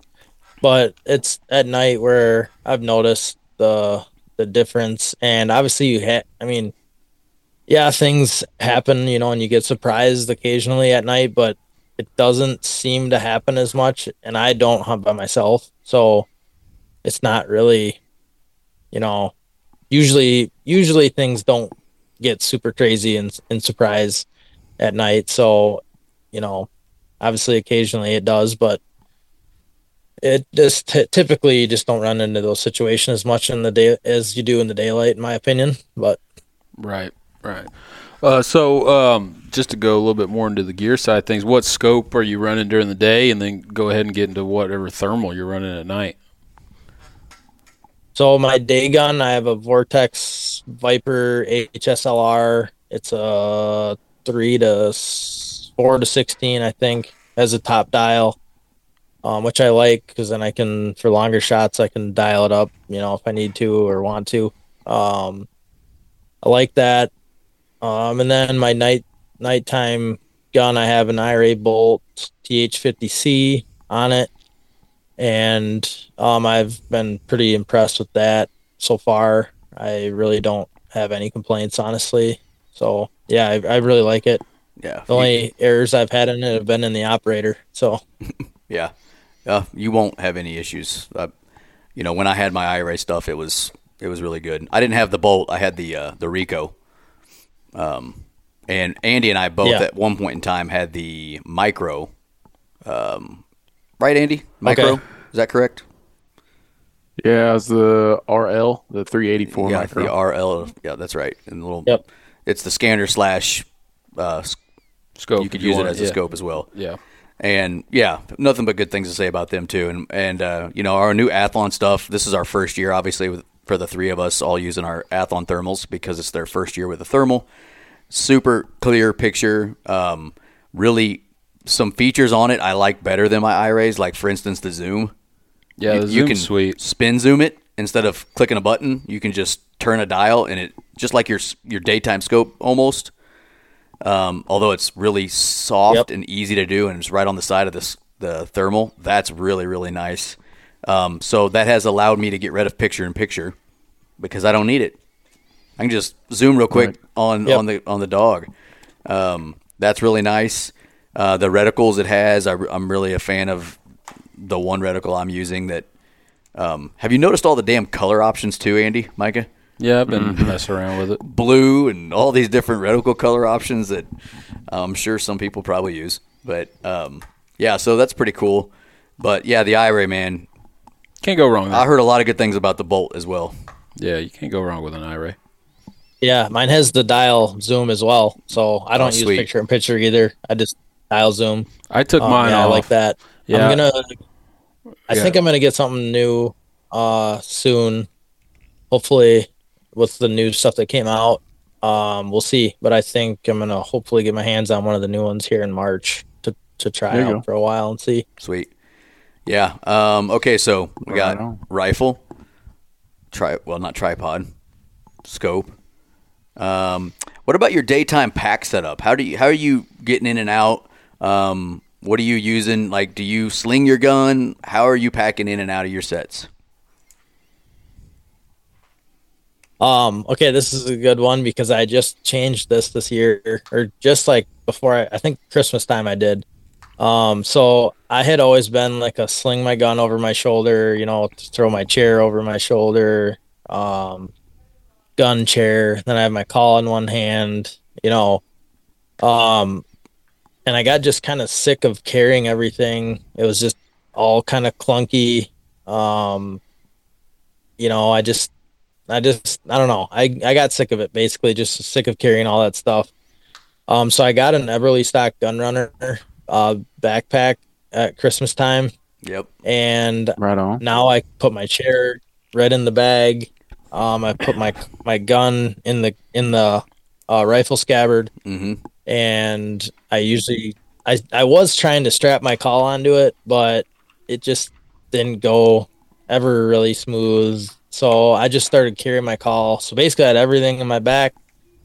but it's at night where I've noticed the the difference. And obviously, you ha- I mean, yeah, things happen, you know, and you get surprised occasionally at night, but it doesn't seem to happen as much. And I don't hunt by myself, so it's not really, you know, usually usually things don't get super crazy and, and surprise at night so you know obviously occasionally it does but it just t- typically you just don't run into those situations as much in the day as you do in the daylight in my opinion but Right, right. Uh, so, um, just to go a little bit more into the gear side of things, what scope are you running during the day, and then go ahead and get into whatever thermal you're running at night? so my day gun i have a vortex viper hslr it's a 3 to 4 to 16 i think as a top dial um, which I like because then I can for longer shots I can dial it up, you know, if I need to or want to. Um, I like that. Um, and then my night nighttime gun, I have an iRay Bolt TH50C on it, and um, I've been pretty impressed with that so far. I really don't have any complaints, honestly. So yeah, I, I really like it. Yeah, The only errors I've had in it have been in the operator. So [laughs] yeah, uh, you won't have any issues. Uh, you know, when I had my iRay stuff, it was it was really good. I didn't have the Bolt. I had the uh, the Rico. Um, and Andy and I both Yeah. at one point in time had the Micro. Um, right, Andy? Micro. Okay. Is that correct? Yeah, it was the RL, the 384 yeah, micro. the RL. Yeah, that's right. And the little. Yep. It's the scanner slash. Uh, s- Scope. you could use it as a yeah. scope as well. Yeah. and yeah, nothing but good things to say about them too. And and uh, you know our new Athlon stuff. This is our first year, obviously, with, for the three of us all using our Athlon thermals because it's their first year with a thermal. Super clear picture. Um, really, some features on it I like better than my iRays. Like for instance, the zoom. Yeah, you, the you can sweet. spin zoom it instead of clicking a button. You can just turn a dial and it just like your your daytime scope almost. Um, although it's really soft Yep. and easy to do, and it's right on the side of this the thermal. That's really really nice. Um, so that has allowed me to get rid of picture in picture because I don't need it. I can just zoom real quick Right. on Yep. on the on the dog. Um, that's really nice. Uh, the reticles it has, I, am really a fan of the one reticle I'm using. That um, have you noticed all the damn color options too, Andy, Micah? Yeah, I've been Mm-hmm. messing around with it. blue and all these different reticle color options that I'm sure some people probably use. But um, yeah, so that's pretty cool. But yeah, the iRay man, Can't go wrong. With I heard a lot of good things about the Bolt as well. Yeah, you can't go wrong with an iRay. Yeah, mine has the dial zoom as well, so I don't use picture in picture either. I just dial zoom. I took Um, mine yeah, off. I like that. Yeah. I'm gonna. I Yeah. think I'm gonna get something new, uh, soon. Hopefully, with the new stuff that came out, um, we'll see. But I think I'm gonna hopefully get my hands on one of the new ones here in March to to try out go. for a while and see. Sweet. Yeah. Um, okay, so we got Right rifle, tri well not tripod, scope. Um, what about your daytime pack setup? How do you how are you getting in and out? Um, what are you using? Like, do you sling your gun? How are you packing in and out of your sets? Um, okay, this is a good one because I just changed this this year, or just like before. I, I think Christmas time I did. Um, so I had always been like a sling my gun over my shoulder, you know, throw my chair over my shoulder, um, gun chair. Then I have my call in one hand, you know. Um, and I got just kind of sick of carrying everything. It was just all kind of clunky. Um, you know, I just, I just, I don't know. I, I got sick of it basically, just sick of carrying all that stuff. Um, so I got an Eberlestock gun runner, uh, backpack at Christmas time. Yep. And Right on. now I put my chair right in the bag. Um, I put my, my gun in the, in the, uh, rifle scabbard Mm-hmm. and I usually I I was trying to strap my call onto it, but it just didn't go ever really smooth. So I just started carrying my call. So basically, I had everything in my back,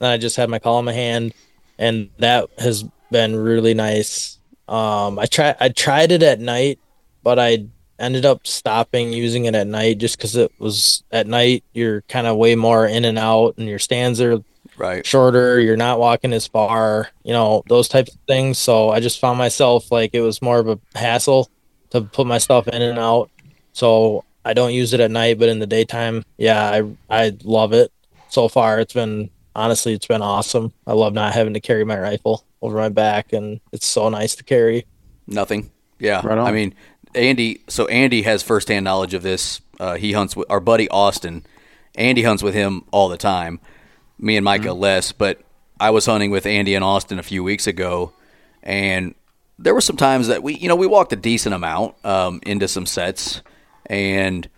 and I just had my call in my hand, and that has been really nice. Um, I tried I tried it at night, but I ended up stopping using it at night just because it was at night. You're kind of way more in and out, and your stands are Right. shorter you're not walking as far you know those types of things so i just found myself like it was more of a hassle to put my stuff in and out so i don't use it at night but in the daytime yeah i i love it so far it's been honestly it's been awesome i love not having to carry my rifle over my back and it's so nice to carry Nothing. Yeah. Right on. I mean, Andy. So Andy has firsthand knowledge of this. Uh, he hunts with our buddy Austin. Andy hunts with him all the time. Me and Micah less, but I was hunting with Andy and Austin a few weeks ago, and there were some times that we, you know, we walked a decent amount um, into some sets, and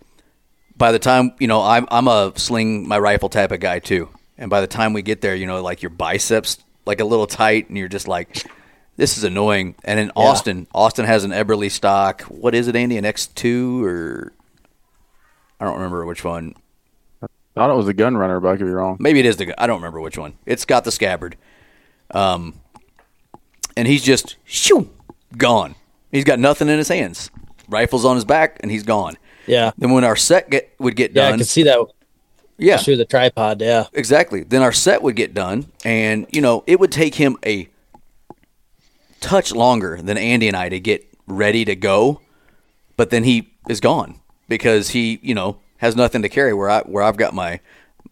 by the time you know, I'm I'm a sling my rifle type of guy too, and by the time we get there, you know, like your biceps like a little tight, and you're just like, this is annoying. And in Austin, Austin has an Eberlestock. What is it, Andy? An X two or I don't remember which one. I thought it was a gun runner, but I could be wrong. Maybe it is the. I don't remember which one. It's got the scabbard. Um, and he's just shoo gone. He's got nothing in his hands. Rifle's on his back, and he's gone. yeah Then when our set get would get yeah i done, can see that yeah, through the tripod yeah Exactly. Then our set would get done, and you know it would take him a touch longer than Andy and I to get ready to go, but then he is gone because he, you know, has nothing to carry. Where I where I've got my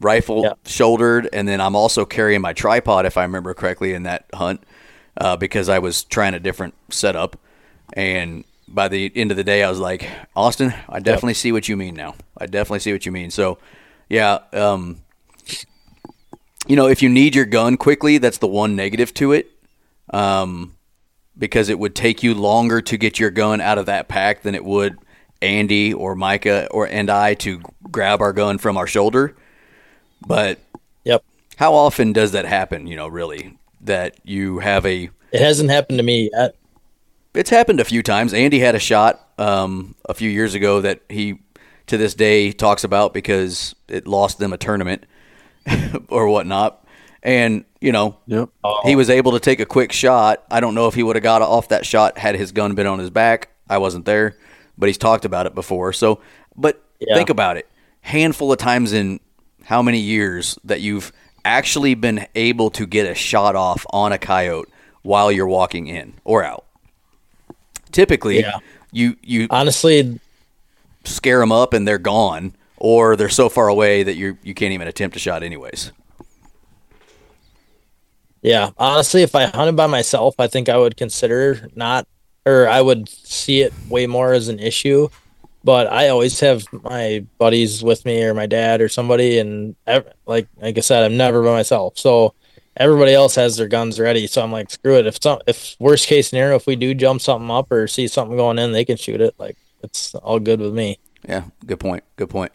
rifle Yeah. shouldered, and then I'm also carrying my tripod, if I remember correctly, in that hunt uh, because I was trying a different setup, and by the end of the day, I was like, Austin, I definitely see what you mean now. I definitely see what you mean. So, yeah, um, you know, if you need your gun quickly, that's the one negative to it. Um, because it would take you longer to get your gun out of that pack than it would Andy or Micah or and I to grab our gun from our shoulder. But yep how often does that happen, you know, really? That you have a it hasn't happened to me yet it's happened a few times. Andy had a shot um, a few years ago that he, to this day, talks about because it lost them a tournament [laughs] or whatnot. And you know, Yep. he was able to take a quick shot. I don't know if he would have got off that shot had his gun been on his back. I wasn't there, but he's talked about it before. So, but Yeah. think about it: handful of times in how many years that you've actually been able to get a shot off on a coyote while you're walking in or out. Typically, Yeah. you you honestly scare them up and they're gone, or they're so far away that you you can't even attempt a shot anyways. Yeah, honestly, if I hunted by myself, I think I would consider not, or I would see it way more as an issue. But I always have my buddies with me, or my dad, or somebody, and like like I said, I'm never by myself. So everybody else has their guns ready. So I'm like, screw it. If some, if worst case scenario, if we do jump something up or see something going in, they can shoot it. Like it's all good with me. Yeah, good point. Good point.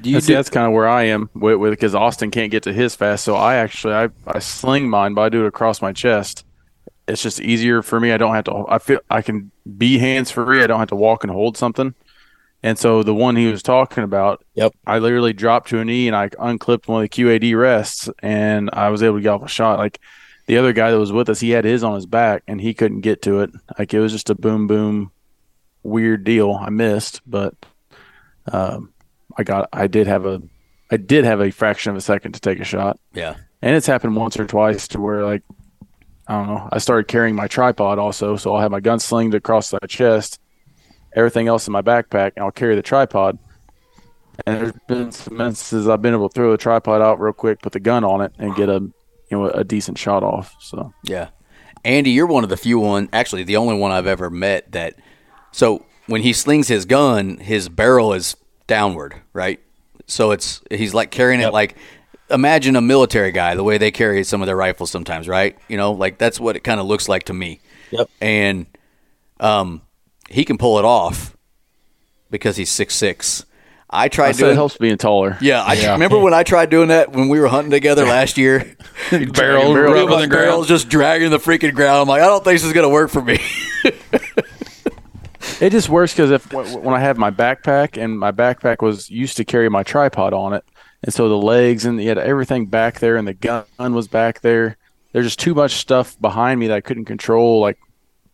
Do you That's, do, that's kind of where I am with because Austin can't get to his fast. So I actually I, I sling mine, but I do it across my chest. It's just easier for me. I don't have to. I feel I can be hands free. I don't have to walk and hold something. And so the one he was talking about, Yep. I literally dropped to a knee and I unclipped one of the QAD rests, and I was able to get off a shot. Like the other guy that was with us, he had his on his back and he couldn't get to it. Like it was just a boom boom, weird deal. I missed, but um, I got I did have a I did have a fraction of a second to take a shot. Yeah. And it's happened once or twice to where like I don't know, I started carrying my tripod also, so I'll have my gun slinged across the chest, everything else in my backpack, and I'll carry the tripod. And there's been some instances I've been able to throw the tripod out real quick, put the gun on it, and get a you know a decent shot off. So Yeah. Andy, you're one of the few one, actually the only one I've ever met that. So when he slings his gun, his barrel is downward, right? So it's he's like carrying it like imagine a military guy the way they carry some of their rifles sometimes, right? You know, like that's what it kind of looks like to me. Yep. And um, he can pull it off because he's six six. I I tried said it helps being taller. Yeah, I remember when I tried doing that when we were hunting together last year. Barrel, barrel rubbing My the barrel's just dragging the freaking ground. I'm like, I don't think this is gonna work for me. [laughs] It just works because if when when I have my backpack and my backpack was used to carry my tripod on it, and so the legs and you had everything back there, and the gun was back there. There's just too much stuff behind me that I couldn't control, like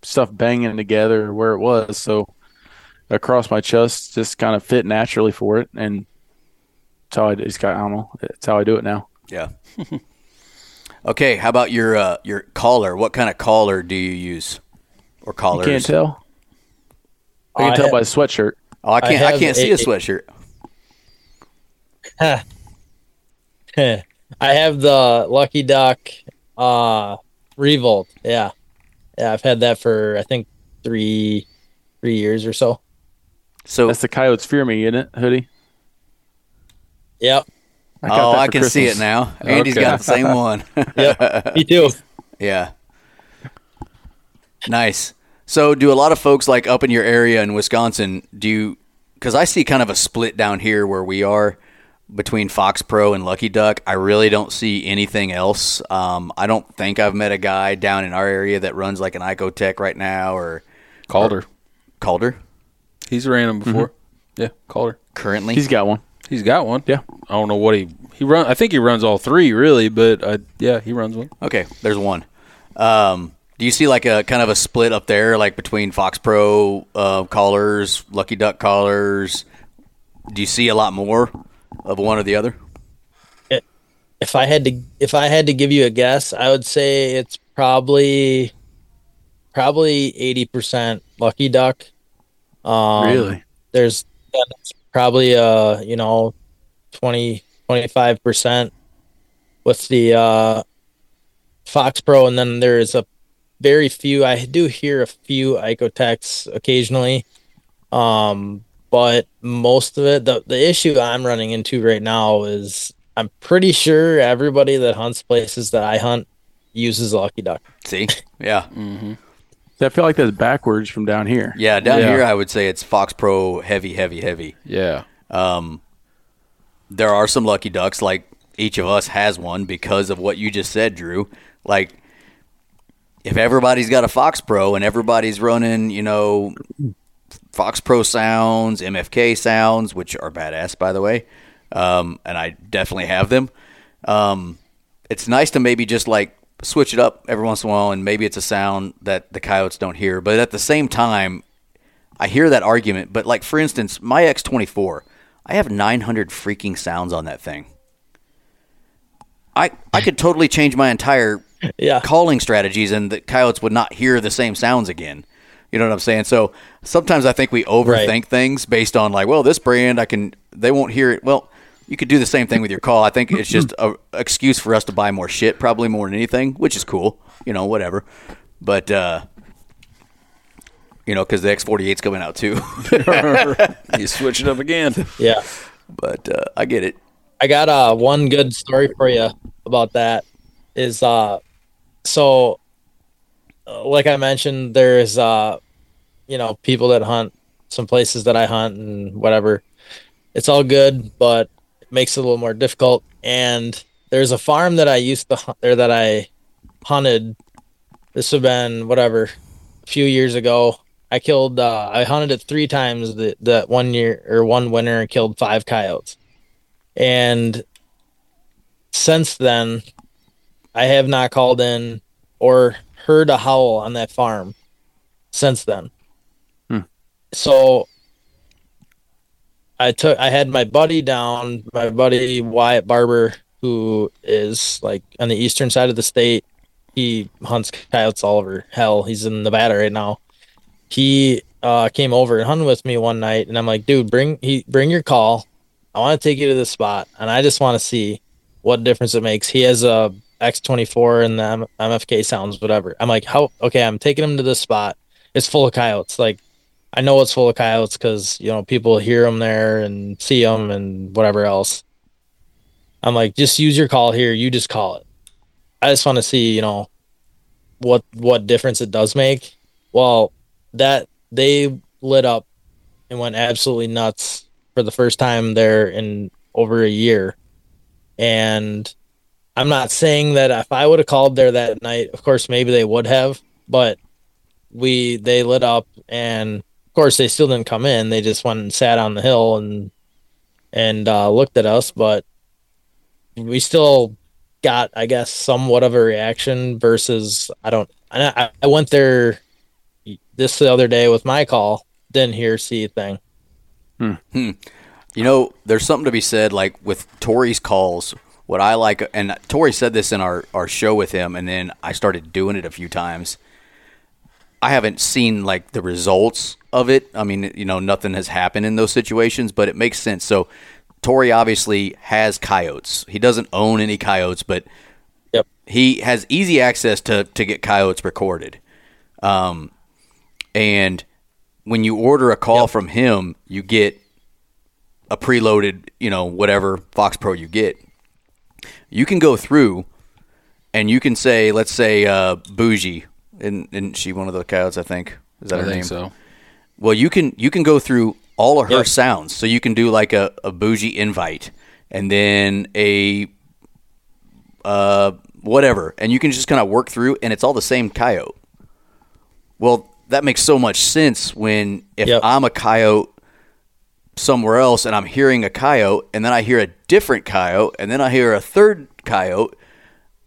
stuff banging together where it was. So across my chest just kind of fit naturally for it, and that's how I just got. I don't know. That's how I do it now. yeah. [laughs] okay, how about your uh, your collar? What kind of collar do you use? Or You collars? can't tell. I can I tell have- by the sweatshirt. Oh, I can't. I, have can't see a- a sweatshirt. [laughs] I have the Lucky Duck uh Revolt. Yeah. Yeah, I've had that for I think three three years or so. So, That's the Coyotes Fear Me, isn't it, hoodie? Yep. I oh, I for can see it now. Andy's Okay. got the same one. [laughs] [laughs] Yep. Me too. Yeah. Nice. So, do a lot of folks like up in your area in Wisconsin? Do you? Because I see kind of a split down here where we are between Fox Pro and Lucky Duck. I really don't see anything else. Um, I don't think I've met a guy down in our area that runs like an Icotec right now or Calder. Calder He's ran them before. Yeah, Calder. currently. He's got one. He's got one. Yeah. I don't know what he he run. I think he runs all three really, but uh, yeah, he runs one. Okay, there's one. Um, do you see like a kind of a split up there, like between Fox Pro uh, callers, Lucky Duck callers? Do you see a lot more of one or the other? If I had to if I had to give you a guess, I would say it's probably probably 80% Lucky Duck. Um really? there's probably uh you know 20 25% with the uh Fox Pro and then there's a very few I do hear a few Icotecs occasionally um but most of it the the issue I'm running into right now is I'm pretty sure everybody that hunts places that I hunt uses Lucky Duck. See, yeah, I feel like that's backwards from down here. yeah. Down Yeah. here, I would say it's Fox Pro heavy, heavy, heavy. Yeah. Um, there are some Lucky Ducks, like each of us has one because of what you just said, Drew. Like, if everybody's got a Fox Pro and everybody's running, you know, Fox Pro sounds, MFK sounds, which are badass, by the way, um, and I definitely have them. Um, it's nice to maybe just like switch it up every once in a while, and maybe it's a sound that the coyotes don't hear. But at the same time, I hear that argument. But like for instance, my X24, I have 900 freaking sounds on that thing. I I could totally change my entire [laughs] Yeah. calling strategies, and the coyotes would not hear the same sounds again. You know what I'm saying? So sometimes I think we overthink Right. things based on like, well, this brand I can they won't hear it. Well, you could do the same thing with your call. I think it's just a [clears throat] excuse for us to buy more shit, probably more than anything, which is cool. You know, whatever. But uh, you know, because the X48's coming out too. [laughs] You switch it up again. Yeah. but uh, I get it. I got uh one good story for you about that is uh so like I mentioned there's uh you know people that hunt some places that I hunt and whatever. It's all good but it makes it a little more difficult. And there's a farm that I used to hunt there that I hunted. This would have been whatever a few years ago. I killed uh I hunted it 3 times the that one year or one winter and killed 5 coyotes. And since then, I have not called in or heard a howl on that farm since then. Hmm. So I took I had my buddy down, my buddy Wyatt Barber, who is like on the eastern side of the state. He hunts coyotes all over hell. He's in Nevada right now. He uh, came over and hunted with me one night, and I'm like, dude, bring he bring your call. I want to take you to this spot, and I just want to see what difference it makes. He has a X24 and the MFK sounds, whatever. I'm like, how? Okay, I'm taking them to this spot. It's full of coyotes. Like, I know it's full of coyotes because you know people hear them there and see them and whatever else. I'm like, just use your call here. You just call it. I just want to see, you know, what what difference it does make. Well, that they lit up and went absolutely nuts for the first time there in over a year. And I'm not saying that if I would have called there that night, of course maybe they would have, but we they lit up and of course they still didn't come in. They just went and sat on the hill and and uh, looked at us, but we still got I guess somewhat of a reaction versus I don't I, I went there this the other day with my call, didn't hear see a thing. You know, there's something to be said like with Tori's calls. What I like, and Tori said this in our, our show with him, and then I started doing it a few times. I haven't seen like the results of it. I mean, you know, nothing has happened in those situations, but it makes sense. So, Tori obviously has coyotes. He doesn't own any coyotes, but Yep. he has easy access to to get coyotes recorded. Um, and when you order a call from him, you get a preloaded, you know, whatever Fox Pro you get. You can go through and you can say, let's say, uh, Bougie, and isn't she one of the coyotes? I think is that I her think name? so. Well, you can you can go through all of her Yep. sounds. So you can do like a, a bougie invite and then a uh whatever. And you can just kind of work through and it's all the same coyote. Well, that makes so much sense when if Yep. I'm a coyote somewhere else and I'm hearing a coyote and then I hear a different coyote and then I hear a third coyote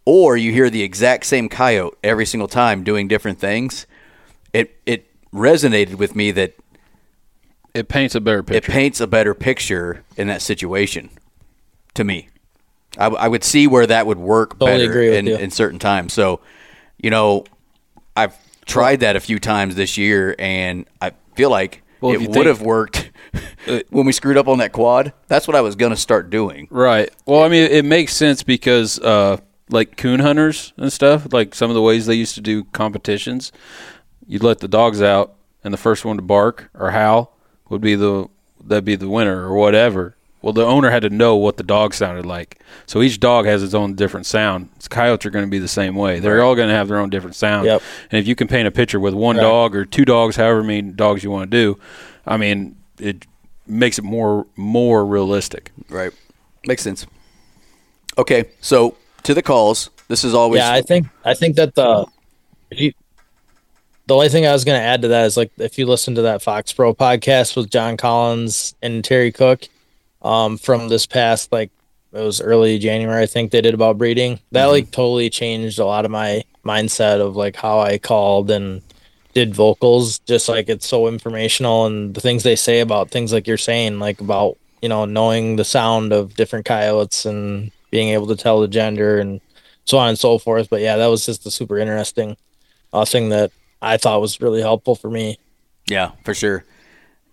or you hear the exact same coyote every single time doing different things. It it resonated with me that It paints a better picture. it picture. paints a better picture in that situation to me. I, w- I would see where that would work Totally better agree in, in certain times. So, you know, I've tried that a few times this year, and I feel like Well, it would have worked [laughs] when we screwed up on that quad. That's what I was going to start doing. Right. Well, I mean, it makes sense because, uh, like coon hunters and stuff, like some of the ways they used to do competitions, you'd let the dogs out, and the first one to bark or howl would be the that'd be the winner or whatever. Well, the owner had to know what the dog sounded like, so each dog has its own different sound. Coyotes are going to be the same way; they're all going to have their own different sound. Yep. And if you can paint a picture with one Right. dog or two dogs, however many dogs you want to do, I mean, it makes it more more realistic. Right. Makes sense. Okay, so to the calls. This is always yeah, I think I think that the you, the only thing I was going to add to that is like if you listen to that Fox Pro podcast with John Collins and Terry Cook um, from this past like it was early January I think they did about breeding that like totally changed a lot of my mindset of like how I called and did vocals just like it's so informational and the things they say about things like you're saying like about you know knowing the sound of different coyotes and being able to tell the gender and so on and so forth. But yeah, that was just a super interesting uh, thing that I thought was really helpful for me. Yeah, for sure.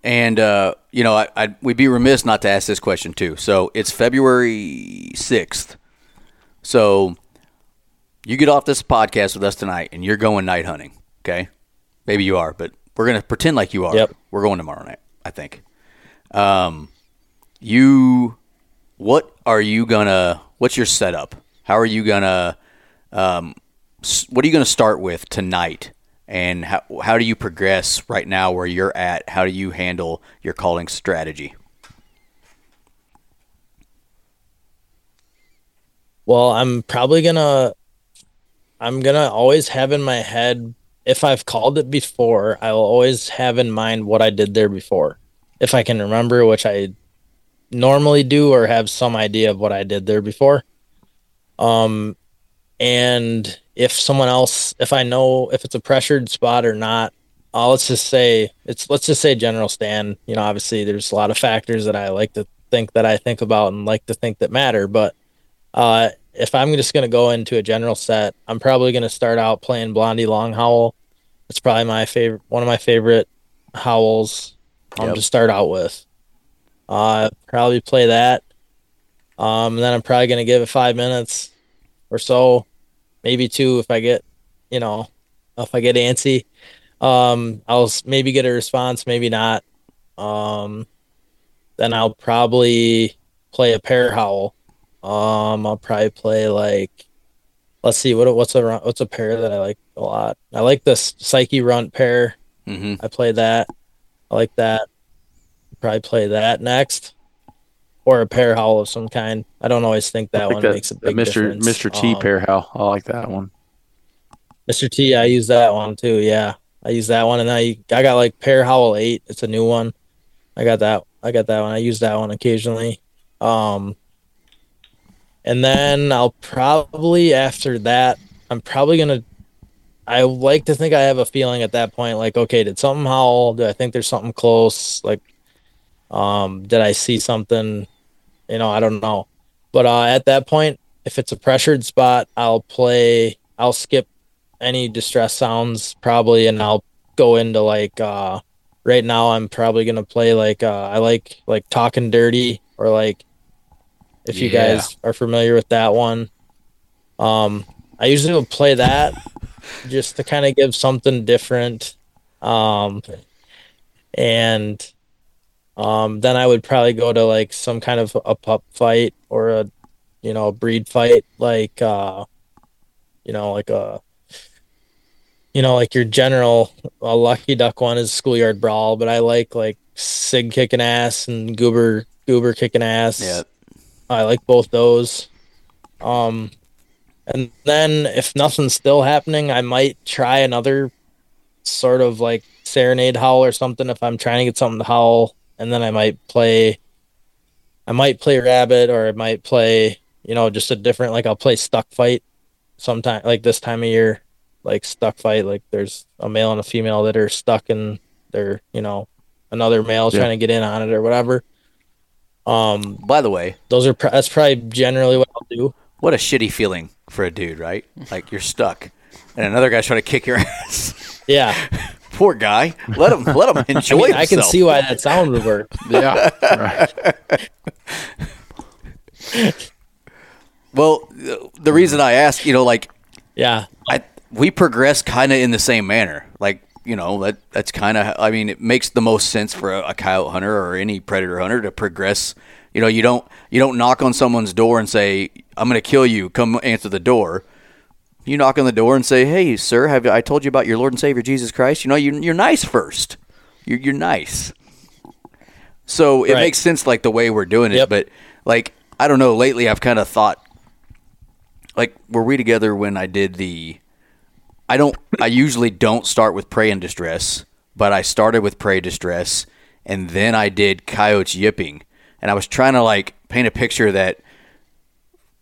And uh, you know, I, I we'd be remiss not to ask this question too. So it's February sixth. So you get off this podcast with us tonight, and you're going night hunting. Okay, maybe you are, but we're gonna pretend like you are. Yep. We're going tomorrow night. I think. Um, you, what are you gonna? What's your setup? How are you gonna? Um, what are you gonna start with tonight? And how how do you progress right now where you're at? How do you handle your calling strategy? Well, I'm probably gonna I'm gonna always have in my head if I've called it before, I will always have in mind what I did there before. If I can remember, which I normally do or have some idea of what I did there before. Um and if someone else if I know if it's a pressured spot or not, uh, let's just say it's let's just say general stand. You know, obviously there's a lot of factors that I like to think that I think about and like to think that matter, but uh, if I'm just gonna go into a general set, I'm probably gonna start out playing Blondie Long Howl. It's probably my favorite, one of my favorite howls um, Yep. to start out with. Uh, probably play that. Um, and then I'm probably gonna give it five minutes or so, maybe two if I get, you know, if I get antsy. Um, I'll maybe get a response, maybe not. Um, then I'll probably play a pair howl. Um, I'll probably play like, let's see, what what's a what's a pair that I like a lot. I like this Psyche Runt pair. hmm I play that. I like that. Probably play that next, or a pair howl of some kind. I don't always think that think one that, makes a big Mr. difference. Mr. T Um, pair how I like that one. Mr. T, I use that one too. Yeah, I use that one, and I I got like Pair Howl Eight. It's a new one. I got that. I got that one. I use that one occasionally. Um, and then I'll probably after that, I'm probably gonna. I like to think I have a feeling at that point, like, okay, did something howl? Do I think there's something close? Like, um, did I see something? You know, I don't know. But uh, at that point, if it's a pressured spot, I'll play. I'll skip any distress sounds probably and I'll go into like uh right now I'm probably gonna play like uh I like like talking dirty or like if you guys are familiar with that one. Um I usually will play that just to kind of give something different. Um and um then I would probably go to like some kind of a pup fight or a you know, a breed fight like uh you know, like a you know, like your general a lucky duck one is schoolyard brawl, but I like like Sig kicking ass and Goober Goober kicking ass. Yeah. I like both those. Um and then if nothing's still happening, I might try another sort of like serenade howl or something if I'm trying to get something to howl. And then I might play I might play rabbit or I might play, you know, just a different like I'll play stuck fight sometime like this time of year like stuck fight like there's a male and a female that are stuck and they're you know another male Yeah. trying to get in on it or whatever um By the way, those are pr- that's probably generally what i'll do what a shitty feeling for a dude, right? Like you're stuck, and another guy's trying to kick your [laughs] ass. yeah [laughs] Poor guy. Let him let him [laughs] i enjoy mean i can see why that sound would work Yeah. Right. Well, the- the reason I ask, you know, like yeah I we progress kind of in the same manner. You know that that's kind of I mean it makes the most sense for a, a coyote hunter or any predator hunter to progress. You know you don't you don't knock on someone's door and say I'm going to kill you. Come answer the door. You knock on the door and say, "Hey, sir, have I told you about your Lord and Savior Jesus Christ?" You know you you're nice first. You're you're nice. So it Right. makes sense like the way we're doing it, Yep. but like I don't know. Lately, I've kind of thought like were we together when I did the I don't I usually don't start with prey and distress, but I started with prey distress and then I did coyotes yipping. And I was trying to like paint a picture that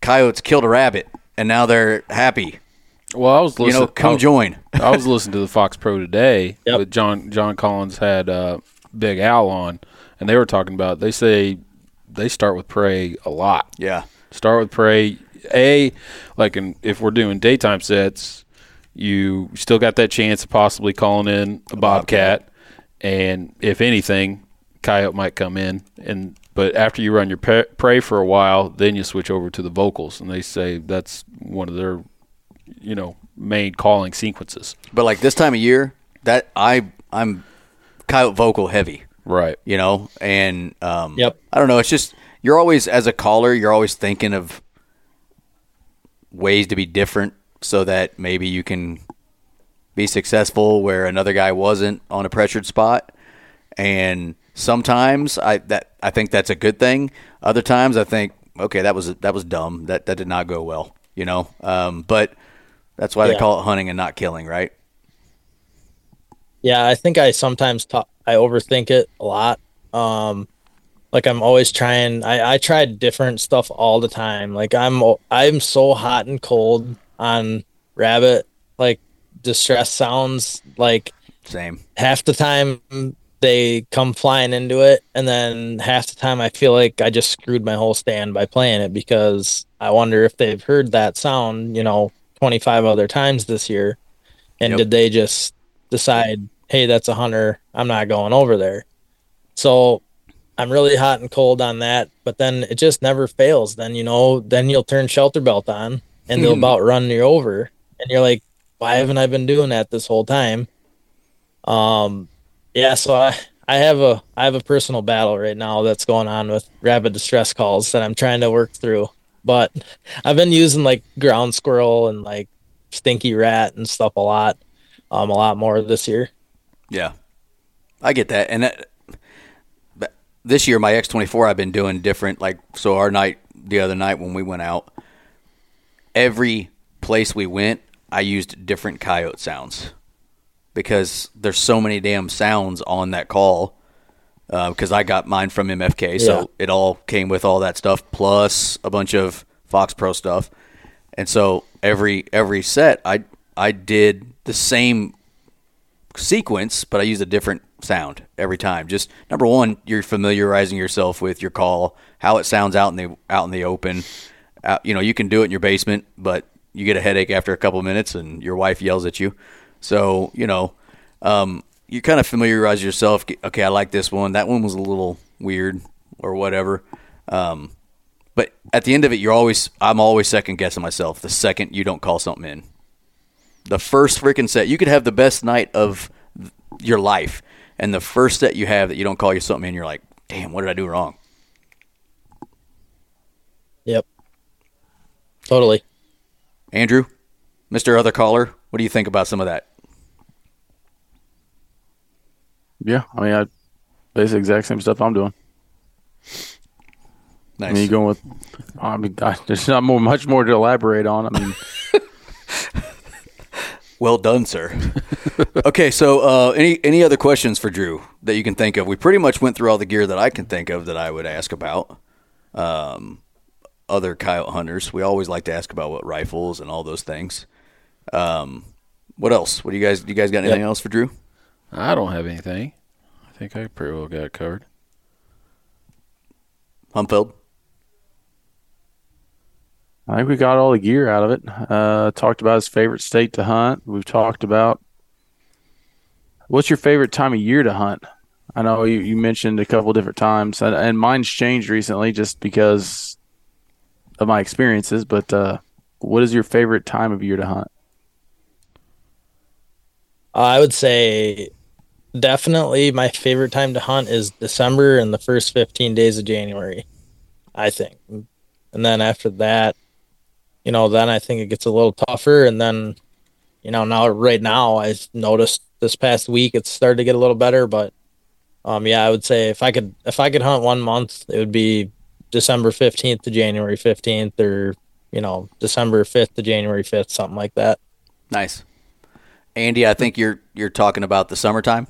coyotes killed a rabbit and now they're happy. Well, I was You know, come I, join. I was listening to the Fox Pro today [laughs] Yep. with John. John Collins had uh, Big Al on, and they were talking about. They say they start with prey a lot. Yeah. Start with prey. A like in, if we're doing daytime sets, you still got that chance of possibly calling in a, bobcat, and if anything, coyote might come in. And but after you run your pe- prey for a while, then you switch over to the vocals, and they say that's one of their you know main calling sequences. But like this time of year, that I I'm coyote vocal heavy. Right. you know and um Yep. i don't know it's just you're always as a caller you're always thinking of ways to be different so that maybe you can be successful where another guy wasn't on a pressured spot and sometimes i that i think that's a good thing other times i think okay that was that was dumb that that did not go well you know um but that's why they call it hunting and not killing right Yeah, I think I sometimes talk, I overthink it a lot. Um, like I'm always trying. I I try different stuff all the time. Like I'm I'm so hot and cold on rabbit. Like distress sounds. Like same half the time they come flying into it, and then half the time I feel like I just screwed my whole stand by playing it because I wonder if they've heard that sound. You know, 25 other times this year, and Yep. did they just decide, hey, that's a hunter. I'm not going over there. So I'm really hot and cold on that, but then it just never fails. Then, you know, then you'll turn shelter belt on and they'll about run you over, and you're like, why haven't I been doing that this whole time? Um, yeah, so I I have a I have a personal battle right now that's going on with rapid distress calls that I'm trying to work through. But I've been using like ground squirrel and like stinky rat and stuff a lot, um, a lot more this year. Yeah, I get that. And that, this year, my X24, I've been doing different. Like, so our night, the other night when we went out, every place we went, I used different coyote sounds because there's so many damn sounds on that call. Uh, because I got mine from MFK, so Yeah. it all came with all that stuff plus a bunch of Fox Pro stuff. And so every every set, I I did the same sequence, but I use a different sound every time. Just number one, you're familiarizing yourself with your call, how it sounds out in the out in the open. You know, you can do it in your basement, but you get a headache after a couple minutes, and your wife yells at you. So you know, um, you kind of familiarize yourself. Okay, I like this one. That one was a little weird or whatever. Um, but at the end of it, you're always I'm always second guessing myself. The second you don't call something in, the first freaking set, you could have the best night of your life, and the first set you have that you don't call you something in, you're like, damn, what did I do wrong? Yep. Totally. Andrew, Mister Other Caller, what do you think about some of that? Yeah, I mean, I basically exact same stuff I'm doing. Nice. I mean, you going with? I mean, I, there's not more, much more to elaborate on. I mean, [laughs] Well done, sir. okay, so uh, any any other questions for Drew that you can think of? We pretty much went through all the gear that I can think of that I would ask about. Um, other coyote hunters, we always like to ask about what rifles and all those things. Um, what else? What do you guys? Do you guys got anything else for Drew? I don't have anything. I think I pretty well got it covered. Humfeld. I think we got all the gear out of it. Uh, talked about his favorite state to hunt. We've talked about what's your favorite time of year to hunt. I know you, you mentioned a couple different times, and, and mine's changed recently just because of my experiences. But uh, what is your favorite time of year to hunt? I would say definitely my favorite time to hunt is December and the first 15 days of January, I think. And then after that, you know, then I think it gets a little tougher. And then, you know, now right now I've noticed this past week it's started to get a little better. But um, yeah, I would say if I could if I could hunt one month, it would be December 15th to January 15th, or you know, December 5th to January 5th, something like that. Nice. Andy, I think you're you're talking about the summertime.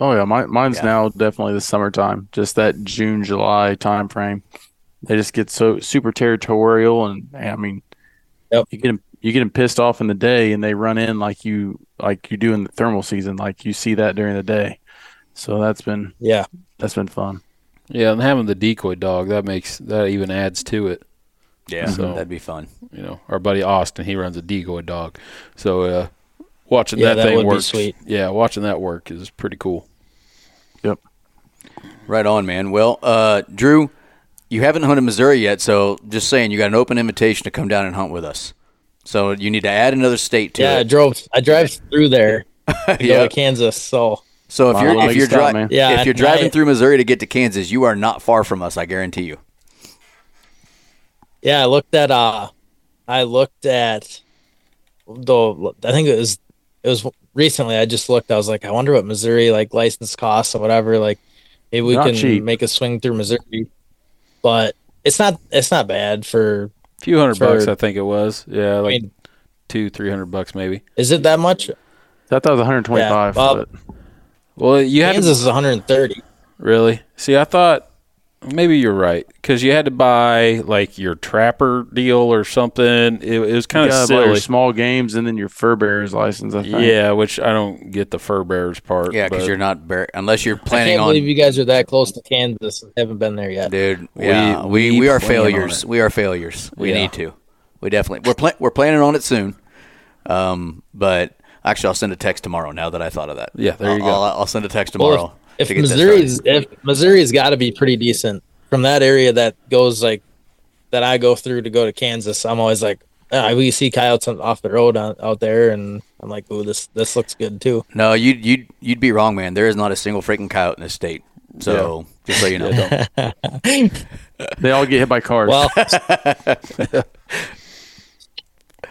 Oh yeah, my, mine's Yeah. now definitely the summertime. Just that June July time frame. They just get so super territorial, and I mean, Yep. you get 'em- you get them pissed off in the day, and they run in like you like you do in the thermal season. Like you see that during the day. So that's been Yeah. that's been fun. Yeah, and having the decoy dog that makes that even adds to it. Yeah, So- that'd be fun. You know, our buddy Austin, he runs a decoy dog, so uh, watching Yeah, that, that thing would work, sweet. yeah, watching that work is pretty cool. Yep. Right on, man. Well, uh, Drew, you haven't hunted Missouri yet, so just saying, you got an open invitation to come down and hunt with us. So you need to add another state to it. yeah, I drove. I drive through there [laughs] yeah. Kansas. So So if Wow, you're if you're Scott, dri- man. Yeah, if you're driving night- through Missouri to get to Kansas, you are not far from us. I guarantee you. yeah, I looked at. Uh, I looked at. The I think it was it was recently. I just looked. I was like, I wonder what Missouri like license costs or whatever. Like, maybe we Not can cheap. make a swing through Missouri. But it's not. It's not bad for. A few hundred For- bucks, I think it was. Yeah, I like mean, two, three hundred bucks maybe. is it that much? I thought that was 125. Yeah, well- but Well, you had to Kansas is 130. Really? See, I thought maybe you're right because you had to buy like your trapper deal or something. It, it was kind of gotta buy your silly. small games and then your fur bearers license. I think. Yeah, which I don't get the fur bearers part. Yeah, because you're not bar- unless you're I planning can't on. believe you guys are that close to Kansas and haven't been there yet. Dude, yeah, we, we we, are failures. We are failures. We Yeah. need to. We definitely we're pla- we're planning on it soon. Um, but actually, I'll send a text tomorrow. Now that I thought of that, Yeah, there you I'll, go. I'll, I'll send a text Well, tomorrow. if, to if get that Missouri's if Missouri's got to be pretty decent from that area that goes like that I go through to go to Kansas, I'm always like, uh, we see coyotes off the road on, out there, and I'm like, "Ooh, this this looks good too." No, you'd you'd you'd be wrong, man. There is not a single freaking coyote in this state. So just so you know. [laughs] They all get hit by cars. Well, [laughs]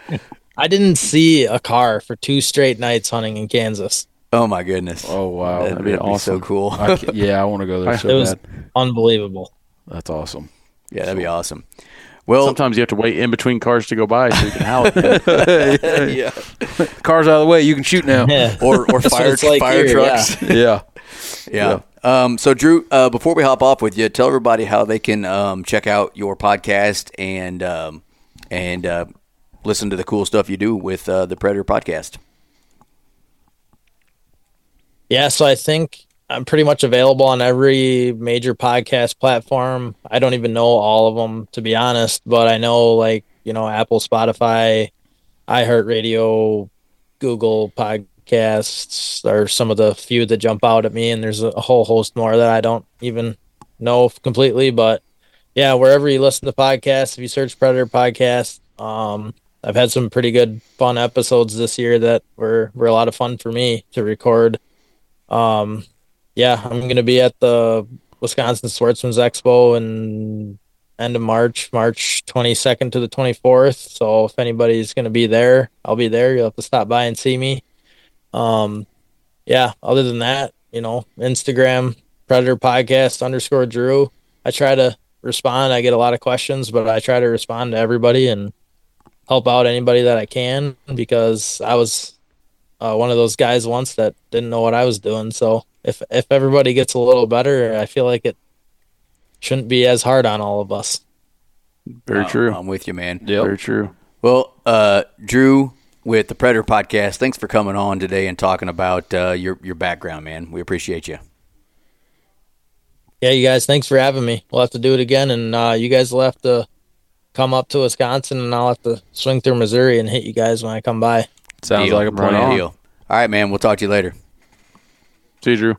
[laughs] I didn't see a car for two straight nights hunting in Kansas. oh my goodness. Oh wow, that'd, that'd be be awesome. so cool. I yeah, I want to go there [laughs] so It was bad. unbelievable. That's awesome. yeah, that'd be awesome. Well, Sometimes you have to wait in between cars to go by so you can howl. [laughs] [laughs] yeah. Car's out of the way. You can shoot now. Yeah. Or or fire it's like fire here, trucks. yeah. Yeah. Um, so, Drew, uh, before we hop off with you, tell everybody how they can um, check out your podcast and um, and uh, listen to the cool stuff you do with uh, the Predator podcast. Yeah, so I think I'm pretty much available on every major podcast platform. I don't even know all of them to be honest, but I know like, you know, Apple, Spotify, iHeartRadio, Google Podcasts are some of the few that jump out at me and there's a whole host more that I don't even know completely, but yeah, wherever you listen to podcasts, if you search Predator podcast, um I've had some pretty good fun episodes this year that were were a lot of fun for me to record. Um, yeah, I'm going to be at the Wisconsin Sportsman's Expo in end of March, March 22nd to the 24th. So if anybody's going to be there, I'll be there. You'll have to stop by and see me. Um, yeah, other than that, you know, Instagram, Predator Podcast underscore Drew. I try to respond. I get a lot of questions, but I try to respond to everybody and help out anybody that I can because I was uh, one of those guys once that didn't know what I was doing. So if if everybody gets a little better, I feel like it shouldn't be as hard on all of us. Very Uh, true. I'm with you, man. Yep. Very true. Well, uh, Drew with the Predator podcast, thanks for coming on today and talking about uh, your your background, man. We appreciate you. Yeah, you guys, thanks for having me. We'll have to do it again, and uh, you guys will have to come up to Wisconsin, and I'll have to swing through Missouri and hit you guys when I come by. Sounds Deal. like a plan. Right. Deal. All right, man. We'll talk to you later. See you, Drew.